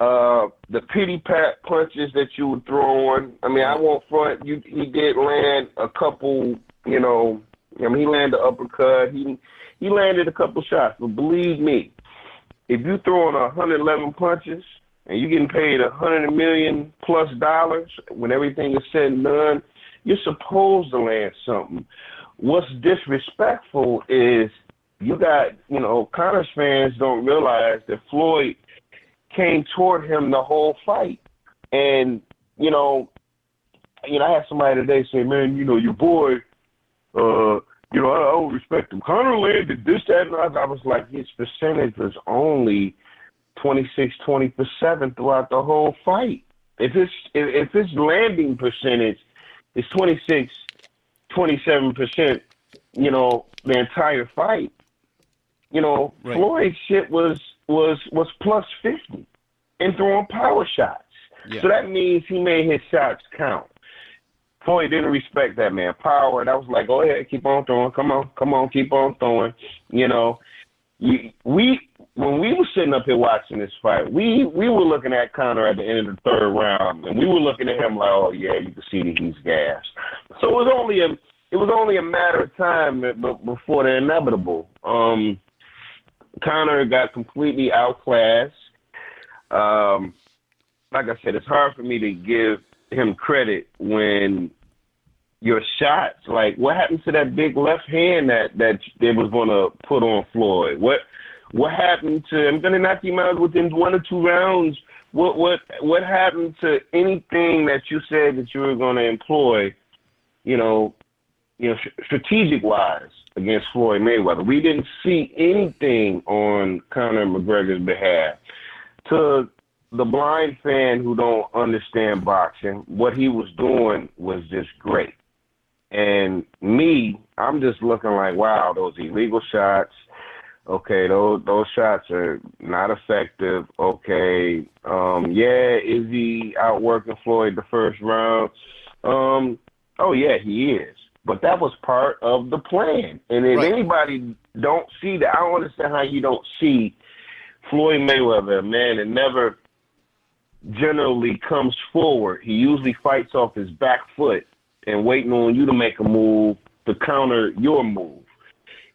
uh, the pity pat punches that you were throwing. I mean, I won't front. You he did land a couple. You know, I mean, he landed an uppercut. He he landed a couple shots. But believe me, if you throwing 111 punches and you're getting paid a hundred million plus dollars when everything is said and done, you're supposed to land something. What's disrespectful is you got, you know, Conor's fans don't realize that Floyd came toward him the whole fight. And, you know, you know, I had somebody today say, Man, you know, your boy, uh, you know, I, I don't respect him. Conor landed this, that, and that. I was like, his percentage was only 26, 20 7 throughout the whole fight. If it's if, if his landing percentage is 26, 27 percent, you know, the entire fight, you know, Right. Floyd's shit was was was plus 50 and throwing power shots. Yeah. So that means he made his shots count. Floyd didn't respect that man. Power, and I was like, go ahead, keep on throwing. Come on, come on, keep on throwing. You know, we when we were sitting up here watching this fight, we we were looking at Conor at the end of the third round, and we were looking at him like, oh yeah, you can see that he's gassed. So it was only a it was only a matter of time be- before the inevitable. Um, Conor got completely outclassed. Um, like I said, it's hard for me to give him credit when your shots, like what happened to that big left hand that that they was going to put on Floyd? What what happened to? I'm to knock him out within one or two rounds. What what what happened to anything that you said that you were to employ? You know, you know, strategic wise against Floyd Mayweather. We didn't see anything on Conor McGregor's behalf. To the blind fan who don't understand boxing, what he was doing was just great. And me, I'm just looking like, wow, those illegal shots. Okay, those those shots are not effective. Okay, um, yeah, is he outworking Floyd the first round? Um, oh yeah, he is. But that was part of the plan. And if Right. anybody don't see that, I don't understand how you don't see Floyd Mayweather, a man that never generally comes forward. He usually fights off his back foot and waiting on you to make a move to counter your move.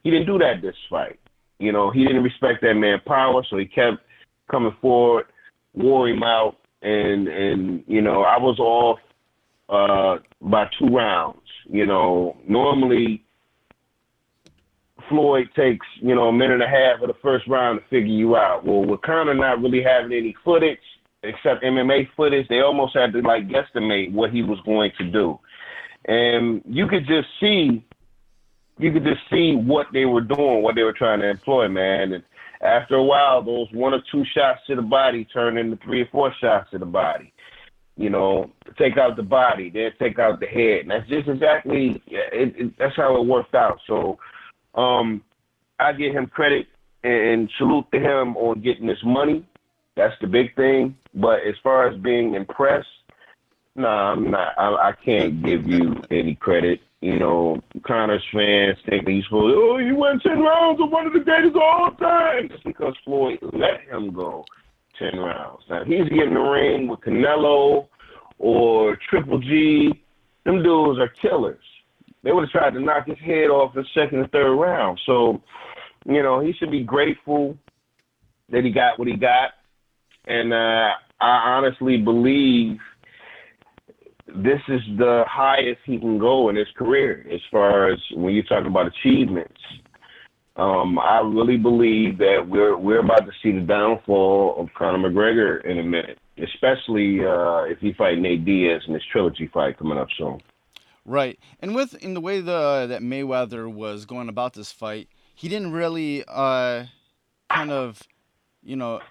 He didn't do that this fight. You know, he didn't respect that man power, so he kept coming forward, wore him out, and and you know, I was off uh by two rounds. You know, normally Floyd takes, you know, a minute and a half of the first round to figure you out. Well, with Conor not really having any footage except MMA footage, they almost had to like guesstimate what he was going to do. And you could just see you could just see what they were doing, what they were trying to employ, man. And after a while, those one or two shots to the body turned into three or four shots to the body. You know, take out the body, then take out the head. And that's just exactly it, it, that's how it worked out. So, um, I give him credit and salute to him on getting this money. That's the big thing. But as far as being impressed, no, I'm not. I, I can't give you any credit. You know, Conor's fans think he's supposed. Oh, he went ten rounds of one of the greatest of all time. Because Floyd let him go ten rounds. Now he's getting the ring with Canelo or Triple G. Them dudes are killers. They would have tried to knock his head off in the second and third round. So, you know, he should be grateful that he got what he got. And uh, I honestly believe this is the highest he can go in his career as far as when you talk about achievements. Um, I really believe that we're we're about to see the downfall of Conor McGregor in a minute, especially uh, if he fight Nate Diaz in this trilogy fight coming up soon. Right, and with in the way the that Mayweather was going about this fight, he didn't really uh, kind of, you know,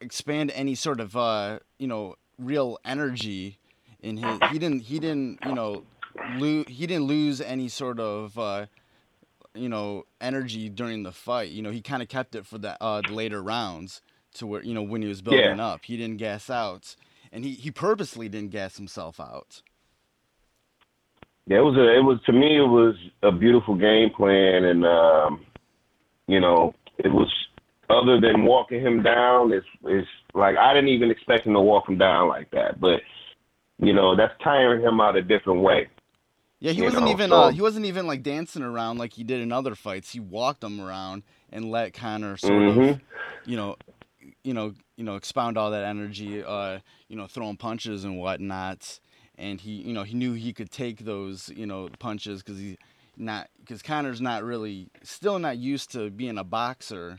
expand any sort of uh, you know real energy in his. He didn't. He didn't. You know, lose. He didn't lose any sort of. Uh, you know, energy during the fight. You know, he kind of kept it for the, uh, the later rounds to where you know when he was building Yeah. up. He didn't gas out, and he he purposely didn't gas himself out. Yeah, it was a. It was to me. It was a beautiful game plan, and um, you know, it was other than walking him down. It's it's like I didn't even expect him to walk him down like that, but you know, that's tiring him out a different way. Yeah, he wasn't know, even so- uh, he wasn't even like dancing around like he did in other fights. He walked him around and let Conor sort of, Mhm. you know, you know, you know, expound all that energy, uh, you know, throwing punches and whatnot. And he, you know, he knew he could take those, you know, punches because he not because Conor's not really still not used to being a boxer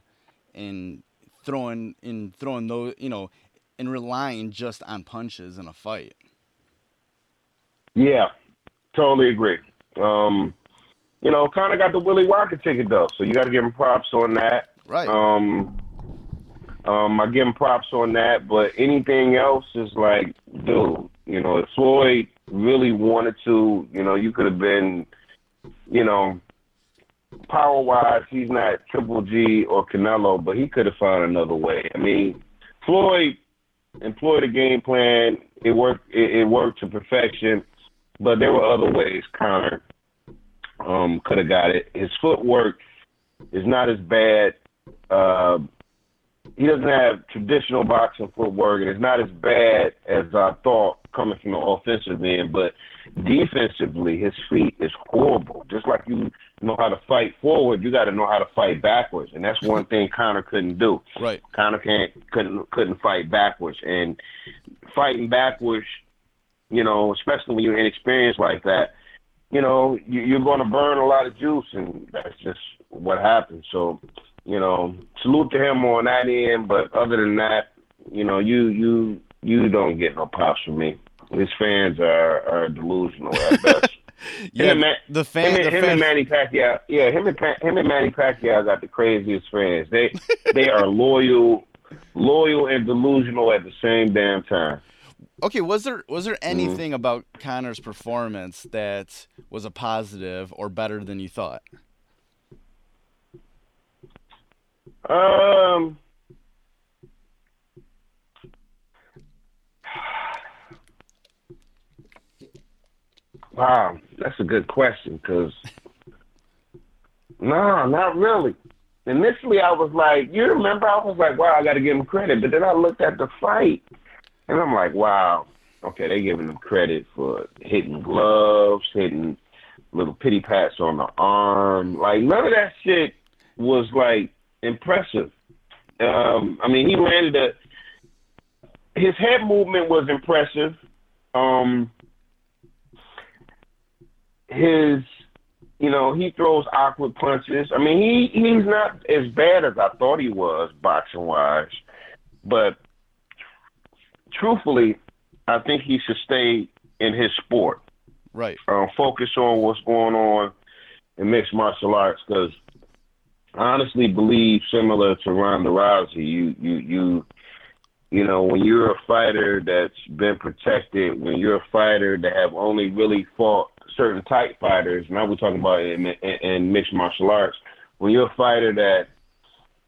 and throwing in throwing those, you know, and relying just on punches in a fight. Yeah, totally agree. Um, you know, kind of got the Willie Walker ticket though, so you got to give him props on that. Right. Um, um, I give him props on that, but anything else is like, dude, you know, if Floyd really wanted to, you know, you could have been, you know, power wise, he's not Triple G or Canelo, but he could have found another way. I mean, Floyd employed a game plan. It worked. It, it worked to perfection, but there were other ways Conor um, could have got it. His footwork is not as bad. Uh, he doesn't have traditional boxing footwork, and it's not as bad as I thought coming from the offensive end. But defensively, his feet is horrible. Just like you know how to fight forward, you got to know how to fight backwards, and that's one thing Conor couldn't do. Right. Conor can't couldn't couldn't fight backwards, and fighting backwards, you know, especially when you're inexperienced like that, you know, you, you're going to burn a lot of juice, and that's just what happens. So, you know, salute to him on that end, but other than that, you know, you you you don't get no props from me. His fans are are delusional at best. Yeah, and the fan, him, the and, him fan, and Manny Pacquiao, yeah, him and him and Manny Pacquiao got the craziest fans. They they are loyal, loyal and delusional at the same damn time. Okay, was there was there Mm-hmm. anything about Conor's performance that was a positive or better than you thought? Um. Wow, that's a good question. Cause no, not really. Initially, I was like, you remember, I was like, wow, I got to give him credit. But then I looked at the fight, and I'm like, wow, okay, they giving him credit for hitting gloves, hitting little pity pats on the arm. Like none of that shit was like impressive. Um, I mean, he landed a. His head movement was impressive. Um, his, you know, he throws awkward punches. I mean, he he's not as bad as I thought he was boxing wise, but truthfully, I think he should stay in his sport Right. uh, focus on what's going on in mixed martial arts because I honestly believe similar to Ronda Rousey, you you you you know when you're a fighter that's been protected, when you're a fighter that have only really fought certain type fighters, now we're talking about in, in, in mixed martial arts, when you're a fighter that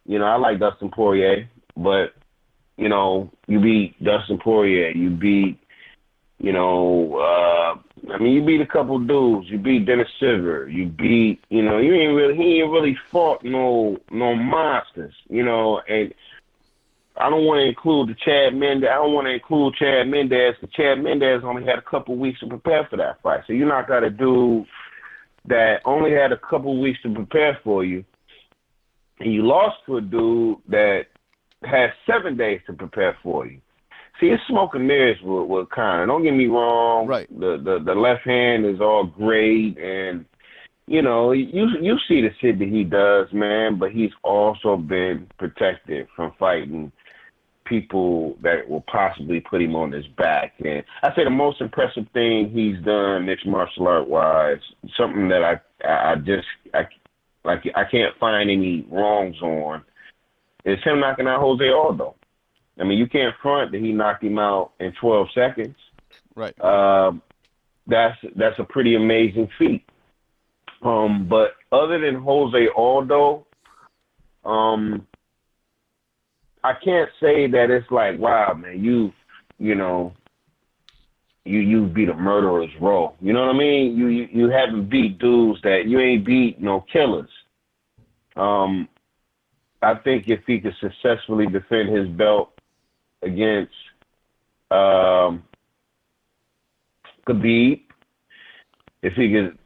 you know I like Dustin Poirier, but you know you beat Dustin Poirier, you beat you know, uh, I mean, you beat a couple dudes. You beat Dennis Siver. You beat, you know, you ain't really, he ain't really fought no, no monsters, you know. And I don't want to include the Chad Mendes. I don't want to include Chad Mendes because Chad Mendes only had a couple weeks to prepare for that fight. So you're not got a dude that only had a couple weeks to prepare for you, and you lost to a dude that had seven days to prepare for you. See, it's smoke and mirrors with, with Conor. Don't get me wrong. Right. The, the the left hand is all great, and you know you you see the shit that he does, man. But he's also been protected from fighting people that will possibly put him on his back. And I say the most impressive thing he's done mixed martial art wise, something that I I just I like I can't find any wrongs on, is him knocking out Jose Aldo. I mean, you can't front that he knocked him out in 12 seconds. Right. Um, that's that's a pretty amazing feat. Um, but other than Jose Aldo, um, I can't say that it's like, wow, man, you, you know, you you beat a murderer's row. You know what I mean? You you, you haven't beat dudes that you ain't beat no killers. Um, I think if he could successfully defend his belt against um, Khabib, if he could,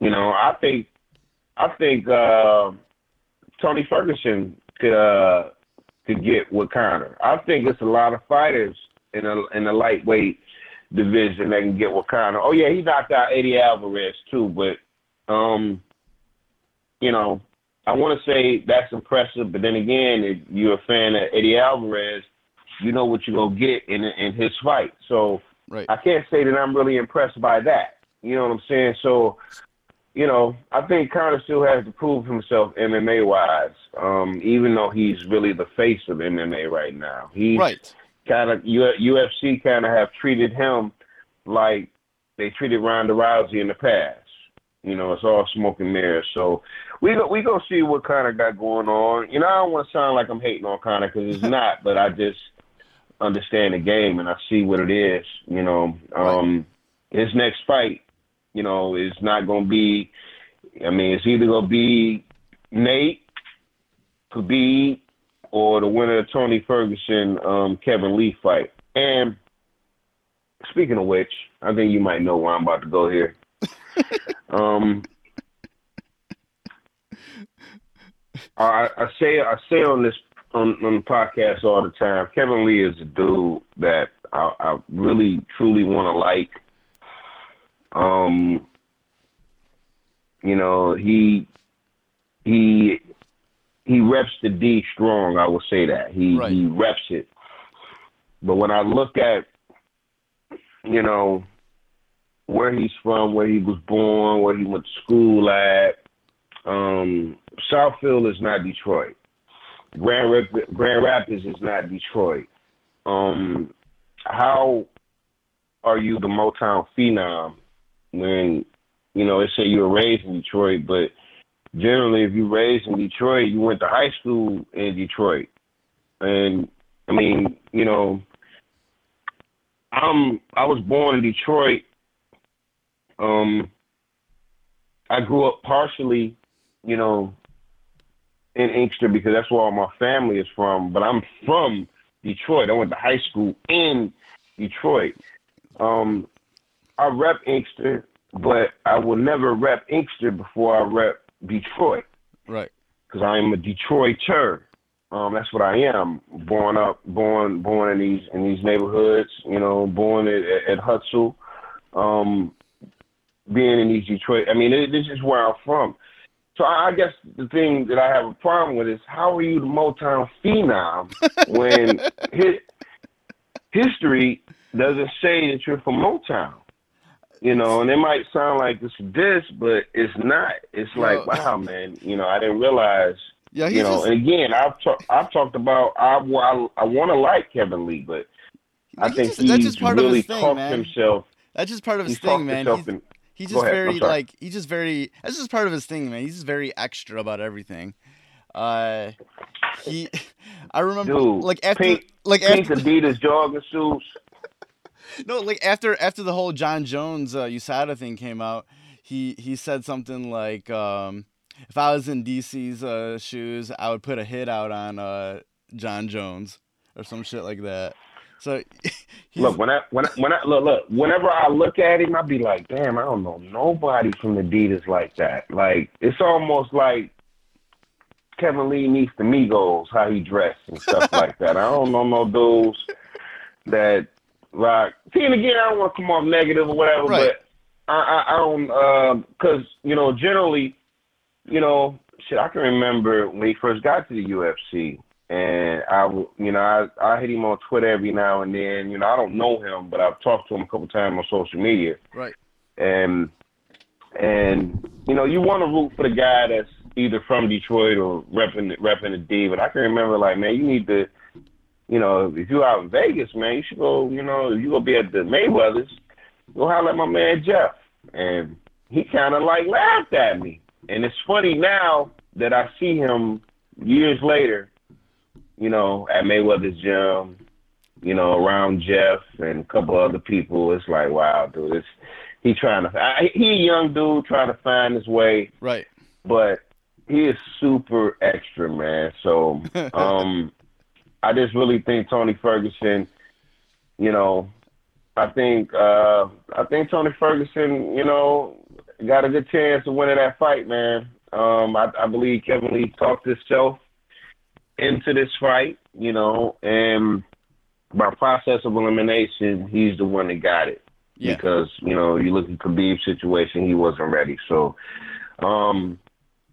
you know, I think I think uh, Tony Ferguson could uh, could get with Conor. I think it's a lot of fighters in a in the lightweight division that can get with Conor. Oh yeah, he knocked out Eddie Alvarez too, but um, you know, I want to say that's impressive. But then again, if you're a fan of Eddie Alvarez, you know what you're gonna get in in his fight. So Right. I can't say that I'm really impressed by that. You know what I'm saying? So, you know, I think Conor still has to prove himself MMA wise. Um, even though he's really the face of MMA right now, he's Right. kind of UFC kind of have treated him like they treated Ronda Rousey in the past. You know, it's all smoke and mirrors. So we go we go see what Conor got going on. You know, I don't want to sound like I'm hating on Conor because it's not, but I just understand the game and I see what it is. You know, um, his next fight, you know, is not going to be. I mean, it's either going to be Nate, Khabib, or the winner of Tony Ferguson um, Kevin Lee fight. And speaking of which, I think you might know where I'm about to go here. um, I, I say I say on this on, on the podcast all the time. Kevin Lee is a dude that I, I really truly want to like. Um, you know he he he reps the D strong. I will say that he Right. he reps it. But when I look at you know where he's from, where he was born, where he went to school at, um, Southfield is not Detroit. Grand Rap- Grand Rapids is not Detroit. Um, how are you the Motown phenom when you know they say you were raised in Detroit, but generally, if you raised in Detroit, you went to high school in Detroit, and I mean, you know, I'm I was born in Detroit. Um, I grew up partially, you know, in Inkster because that's where all my family is from. But I'm from Detroit. I went to high school in Detroit. Um, I rep Inkster, but I will never rep Inkster before I rep Detroit Right. because I am a Detroiter. Um, that's what I am. Born up, born, born in these in these neighborhoods. You know, born at, at Hutzel. Um, being in these Detroit, I mean, it, this is where I'm from. So I guess the thing that I have a problem with is how are you the Motown phenom when his, history doesn't say that you're from Motown? You know, and it might sound like it's this, but it's not. It's like, wow, man. You know, I didn't realize. Yeah, he's You know, just, and again, I've talked. I've talked about. I I, I want to like Kevin Lee, but I think just- he's that's just part of really his thing, talked man. himself. that's just part of his thing, man. He's, in, he's just ahead, very like he's just very that's just part of his thing, man. He's just very extra about everything. Uh he I remember dude. like after pink, like pink after Adidas jogging suits. no like after after the whole Jon Jones uh, USADA thing came out, he he said something like um if I was in DC's uh, shoes, I would put a hit out on uh Jon Jones or some shit like that. So Look, when I when I, when I look look, whenever I look at him, I be like, damn, I don't know nobody from Adidas like that. Like it's almost like Kevin Lee meets the Migos, how he dressed and stuff like that. I don't know no dudes that like. See, and again, I don't want to come off negative or whatever, Right. but I I, I don't um, because you know generally, you know, shit. I can remember when he first got to the UFC. And I, you know, I, I hit him on Twitter every now and then. You know, I don't know him, but I've talked to him a couple times on social media. right. And and you know, you want to root for the guy that's either from Detroit or repping repping the D. But I can remember, like, man, you need to, you know, if you're out in Vegas, man, you should go. You know, if you gonna be at the Mayweather's, go holler at my man Jeff. And he kind of like laughed at me. And it's funny now that I see him years later, you know, at Mayweather's gym, you know, around Jeff and a couple other people, it's like, wow, dude, it's he trying to. I, he a young dude trying to find his way, Right. but he is super extra, man. So, um, I just really think Tony Ferguson, you know, I think uh, I think Tony Ferguson, you know, got a good chance of winning that fight, man. Um, I, I believe Kevin Lee talked himself into this fight, you know, and by process of elimination, he's the one that got it. Yeah. Because, you know, you look at Khabib's situation, he wasn't ready. So, um,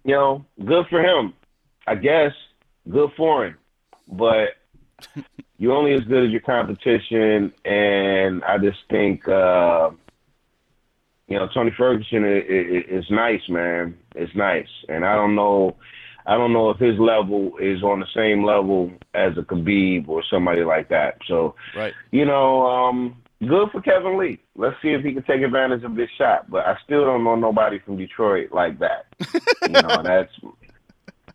you know, good for him. I guess good for him. But you're only as good as your competition, and I just think, uh, you know, Tony Ferguson is, is nice, man. It's nice, and I don't know, I don't know if his level is on the same level as a Khabib or somebody like that. So, Right. you know, um, good for Kevin Lee. Let's see if he can take advantage of this shot. But I still don't know nobody from Detroit like that. you know, that's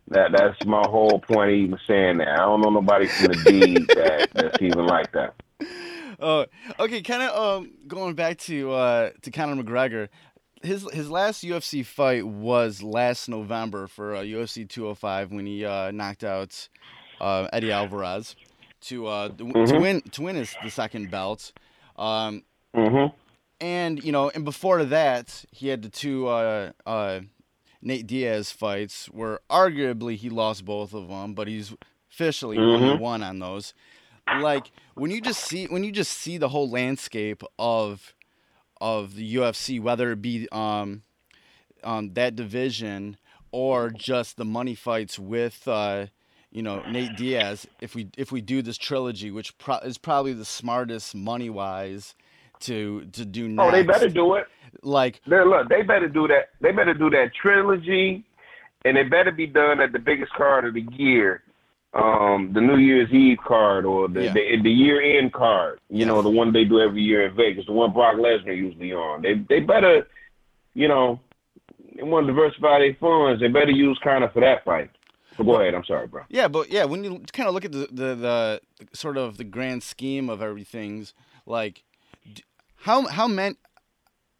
that that's my whole point of even saying that. I don't know nobody from the D that that's even like that. Oh, okay. Kind of um, going back to uh, to Conor McGregor. His his last UFC fight was last November for uh, UFC 205 when he uh, knocked out uh, Eddie Alvarez to uh, to Mhm. win to win his the second belt. Um, Mhm. and you know, and before that, he had the two uh, uh, Nate Diaz fights where arguably he lost both of them, but he's officially Mhm. and one on those. Like when you just see when you just see the whole landscape of of the UFC, whether it be um, um that division or just the money fights with uh, you know Nate Diaz. If we if we do this trilogy, which pro- is probably the smartest money wise to to do next. Oh, they better do it. like They, look, they better do that. They better do that trilogy, and it better be done at the biggest card of the year, um, the New Year's Eve card or the Yeah. the, the year end card. You know, the one they do every year in Vegas, the one Brock Lesnar usually on. They they better, you know, they want to diversify their funds. They better use kind of for that fight. But go ahead. I'm sorry, bro. Yeah, but yeah, when you kind of look at the, the the sort of the grand scheme of everything's like, how how many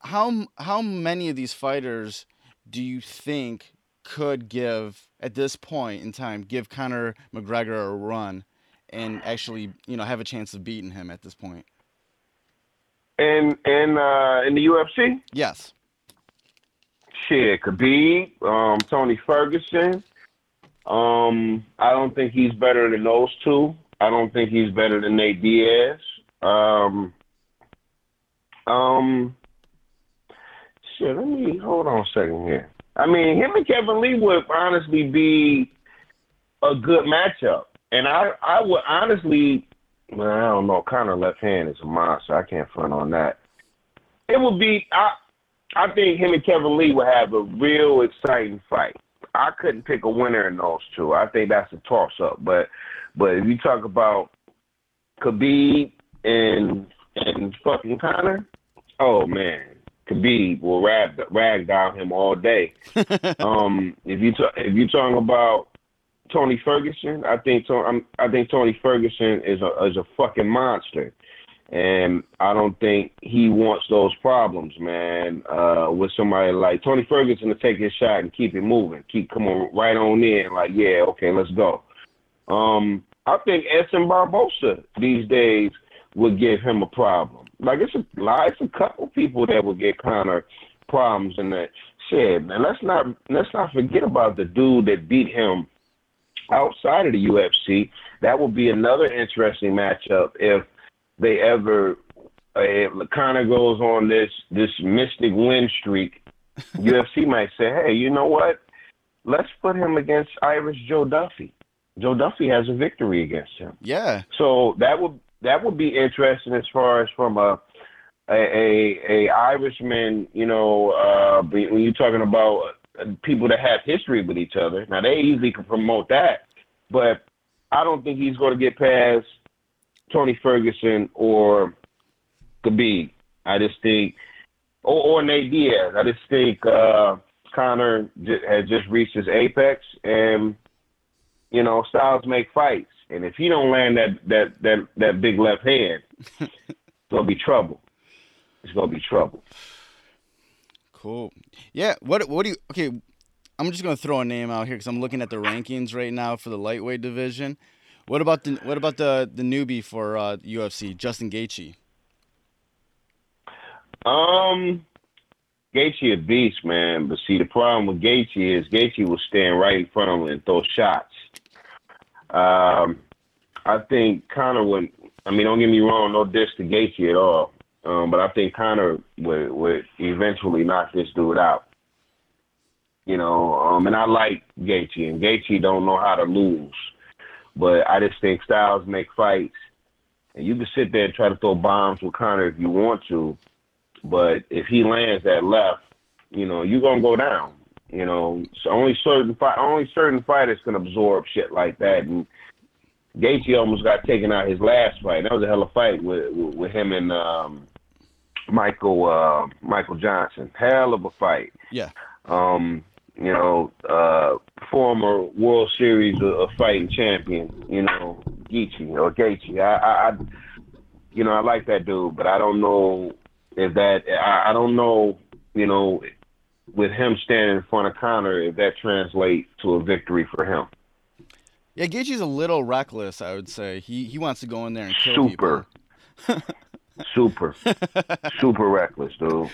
how how many of these fighters do you think could give at this point in time give Conor McGregor a run and actually you know have a chance of beating him at this point? And and uh, in the UFC, Yes. Shit, Khabib, um, Tony Ferguson. Um, I don't think he's better than those two. I don't think he's better than Nate Diaz. Um, um, shit, let me hold on a second here. I mean, him and Kevin Lee would honestly be a good matchup, and I, I would honestly, well, I don't know, of left hand is a monster. I can't front on that. It would be, I, I think him and Kevin Lee would have a real exciting fight. I couldn't pick a winner in those two. I think that's a toss up. But but if you talk about Khabib and and fucking Conor, oh man, Khabib will rag rag down him all day. um, if you ta- if you talking about Tony Ferguson, I think to- I'm, I think Tony Ferguson is a is a fucking monster and I don't think he wants those problems, man. Uh, with somebody like Tony Ferguson to take his shot and keep it moving, keep coming right on in, like, yeah, okay, let's go. Um, I think Edson Barboza these days would give him a problem. Like it's a it's a couple people that would get Conor problems in that shit, man. Let's not let's not forget about the dude that beat him outside of the UFC. That would be another interesting matchup if they ever uh, if Conor goes on this this mystic win streak, UFC might say, "Hey, you know what? Let's put him against Irish Joe Duffy. Joe Duffy has a victory against him, Yeah. so that would that would be interesting as far as from a a a, a Irishman. You know, uh, when you're talking about uh, people that have history with each other. Now they easily can promote that, but I don't think he's going to get past Tony Ferguson or Khabib. I just think, or, or Nate Diaz. I just think uh, Conor j- has just reached his apex, and you know, styles make fights. And if he don't land that that that that big left hand, it's gonna be trouble. It's gonna be trouble. Cool. Yeah. What What do you? Okay. I'm just gonna throw a name out here because I'm looking at the rankings right now for the lightweight division. What about the What about the the newbie for uh, UFC, Justin Gaethje? Um, Gaethje a beast, man. But see, the problem with Gaethje is Gaethje will stand right in front of him and throw shots. Um, I think Conor would. I mean, don't get me wrong, no diss to Gaethje at all. Um, but I think Conor would would eventually knock this dude out. You know, um, and I like Gaethje, and Gaethje don't know how to lose. But I just think styles make fights, and you can sit there and try to throw bombs with Conor if you want to, but if he lands that left, you know, you're gonna go down. You know, so only certain fight, only certain fighters can absorb shit like that. And Gaethje almost got taken out his last fight. That was a hell of a fight with with, him and um, Michael uh, Michael Johnson. Hell of a fight. Yeah. Um, you know, uh, former World Series of, of fighting champion. You know, Gaethje or Gaethje. I, I, I, you know, I like that dude, but I don't know if that. I, I don't know. You know, with him standing in front of Conor, if that translates to a victory for him. Yeah, Gaethje's a little reckless. I would say he he wants to go in there and kill Super. people. Super, super reckless, dude.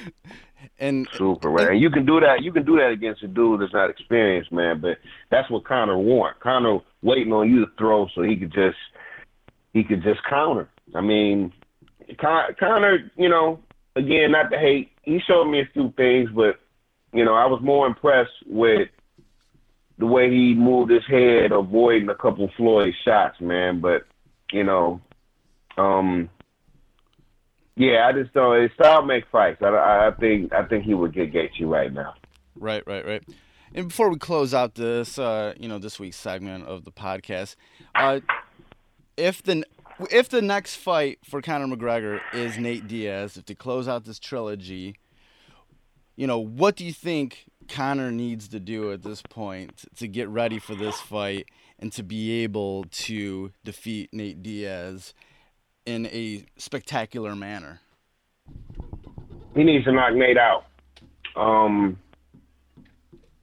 And Super reckless. And you can do that. You can do that against a dude that's not experienced, man. But that's what Conor want. Conor waiting on you to throw so he could just he could just counter. I mean, Con- Conor, you know, again, not to hate, he showed me a few things, but you know, I was more impressed with the way he moved his head, avoiding a couple Floyd shots, man. But you know, um, yeah, I just don't. His style make fights. I, I think I think he would get Gaethje right now. Right, right, right. And before we close out this, uh, you know, this week's segment of the podcast, uh, if the if the next fight for Conor McGregor is Nate Diaz, if to close out this trilogy, you know, what do you think Conor needs to do at this point to get ready for this fight and to be able to defeat Nate Diaz in a spectacular manner? He needs to knock Nate out. Um,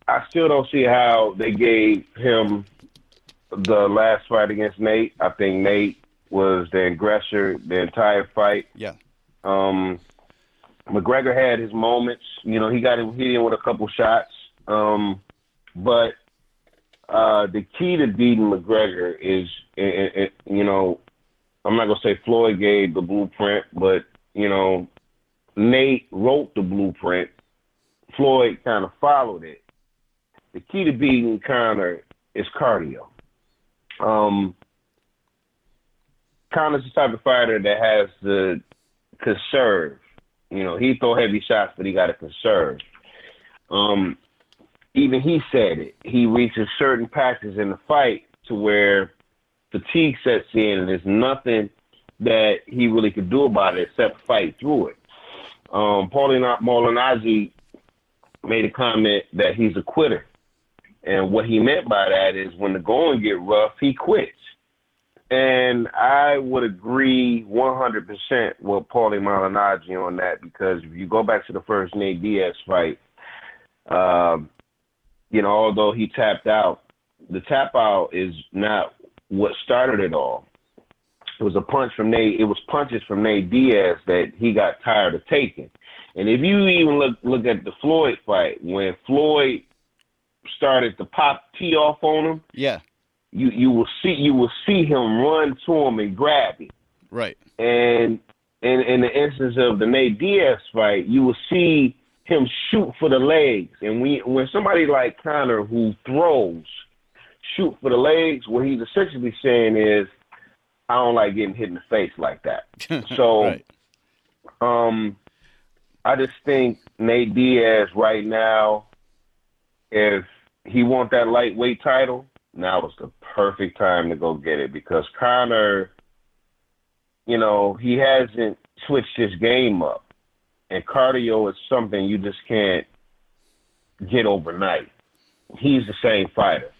I still don't see how they gave him the last fight against Nate. I think Nate was the aggressor the entire fight. Yeah. Um, McGregor had his moments. You know, he got hit in with a couple shots. Um, but uh, the key to beating McGregor is, it, it, you know, I'm not gonna say Floyd gave the blueprint, but you know, Nate wrote the blueprint. Floyd kind of followed it. The key to beating Conor is cardio. Um, Conor's the type of fighter that has to conserve. You know, he throw heavy shots, but he got to conserve. Um, even he said it. He reaches certain patches in the fight to where fatigue sets in, and there's nothing that he really could do about it except fight through it. Um, Paulie Malignaggi made a comment that he's a quitter. And what he meant by that is when the going get rough, he quits. And I would agree 100% with Paulie Malignaggi on that because if you go back to the first Nate Diaz fight, um, you know, although he tapped out, the tap out is not what started it all. It was a punch from Nate. It was punches from Nate Diaz that he got tired of taking. And if you even look look at the Floyd fight, when Floyd started to pop tee off on him, Yeah. You you will see you will see him run to him and grab him. Right. And in in the instance of the Nate Diaz fight, you will see him shoot for the legs. And when when somebody like Conor who throws shoot for the legs, what he's essentially saying is, I don't like getting hit in the face like that. So right. um, I just think Nate Diaz right now, if he want that lightweight title, now is the perfect time to go get it because Conor, you know, he hasn't switched his game up, and cardio is something you just can't get overnight. He's the same fighter.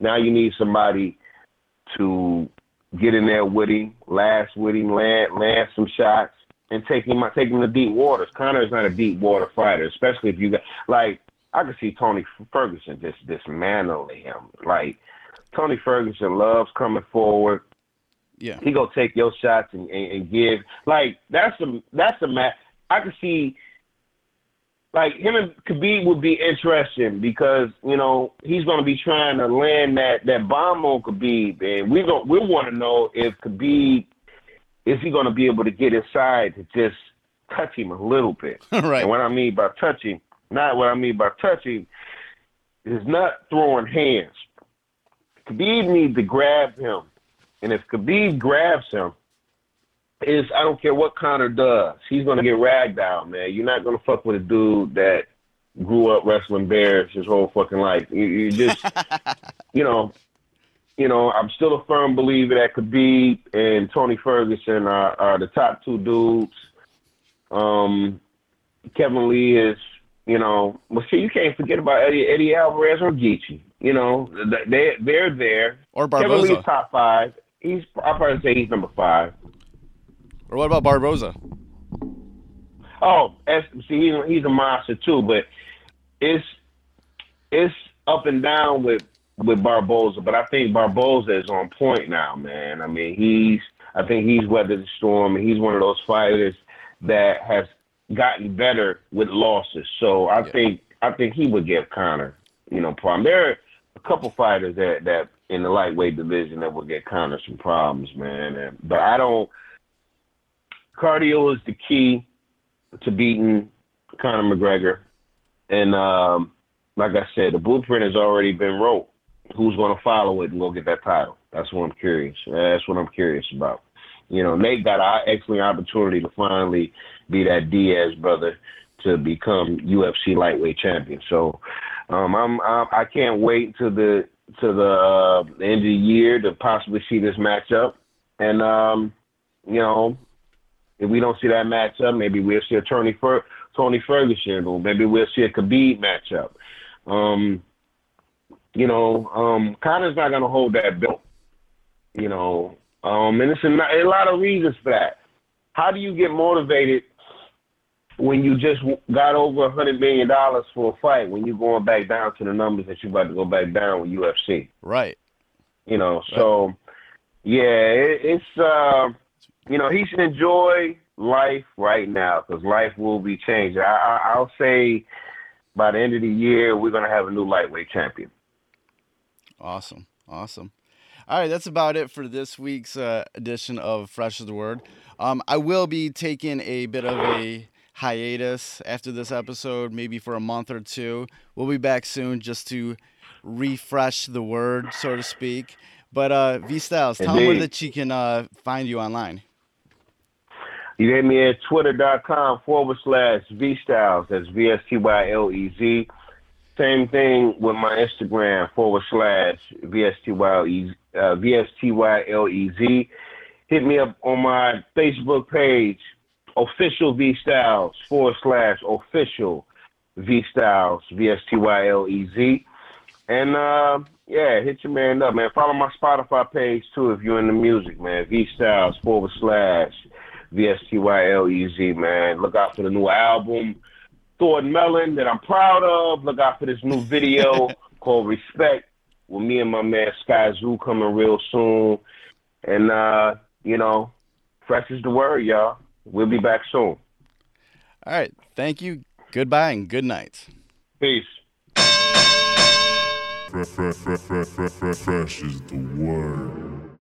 Now you need somebody to get in there with him, last with him, land land some shots, and take him take him to deep waters. Conor is not a deep water fighter, especially if you got like I could see Tony Ferguson just dismantling him. Like Tony Ferguson loves coming forward. Yeah. He go take your shots and, and, and give like that's a that's a match. I could see like him and Khabib would be interesting because you know he's going to be trying to land that that bomb on Khabib, and we don't we want to know if Khabib is he going to be able to get inside to just touch him a little bit. right. And what I mean by touching, not what I mean by touching, is not throwing hands. Khabib needs to grab him, and if Khabib grabs him, is I don't care what Conor does, he's gonna get ragged out, man. You're not gonna fuck with a dude that grew up wrestling bears his whole fucking life. You, you just, you know, you know, I'm still a firm believer that Khabib and Tony Ferguson are, are the top two dudes. Um, Kevin Lee is, you know, well, see, you can't forget about Eddie, Eddie Alvarez or Gaethje. You know, they they're there. Or Kevin Lee's top five. He's I'll probably say he's number five. Or what about Barboza? Oh, see, he's, he's a monster too, but it's it's up and down with with Barboza. But I think Barboza is on point now, man. I mean, he's I think he's weathered the storm, and he's one of those fighters that has gotten better with losses. So I Yeah. think I think he would give Conor, you know, problem. There are a couple fighters that that in the lightweight division that would get Conor some problems, man. And, but I don't. Cardio is the key to beating Conor McGregor. And um, like I said, the blueprint has already been wrote. Who's going to follow it and go get that title? That's what I'm curious. That's what I'm curious about. You know, Nate got an excellent opportunity to finally be that Diaz brother to become UFC lightweight champion. So um, I'm, I'm I can't wait to the to the, uh, end of the year to possibly see this matchup. And um, you know, if we don't see that matchup, maybe we'll see a Tony Fer- Tony Ferguson, or maybe we'll see a Khabib matchup. Um, you know, um, Conor's not going to hold that belt. You know, um, and it's a, a lot of reasons for that. How do you get motivated when you just got over a hundred million dollars for a fight? When you're going back down to the numbers that you're about to go back down with UFC? Right. You know, so yeah, it, it's uh, you know he should enjoy life right now because life will be changed. I, I, I'll say by the end of the year we're gonna have a new lightweight champion. Awesome. Awesome. All right, that's about it for this week's uh, edition of Fresh as the Word. Um, I will be taking a bit of a hiatus after this episode, maybe for a month or two. We'll be back soon just to refresh the word, so to speak. But uh, V Styles, tell them where that she can uh, find you online. You hit me at twitter.com forward slash V Styles. That's V S T Y L E Z. Same thing with my Instagram forward slash V S T Y L E uh, V S T Y L E Z. Hit me up on my Facebook page, official V Styles forward slash official V Styles V S T Y L E Z. And uh, yeah, hit your man up, man. Follow my Spotify page too if you're into music, man. V Styles forward slash V S T Y L E Z, man. Look out for the new album, Thor and Melon, that I'm proud of. Look out for this new video called Respect with me and my man Skyzoo coming real soon. And, uh, you know, fresh is the word, y'all. We'll be back soon. All right. Thank you. Goodbye and good night. Peace. Fresh, fresh, fresh, fresh, fresh, fresh is the word.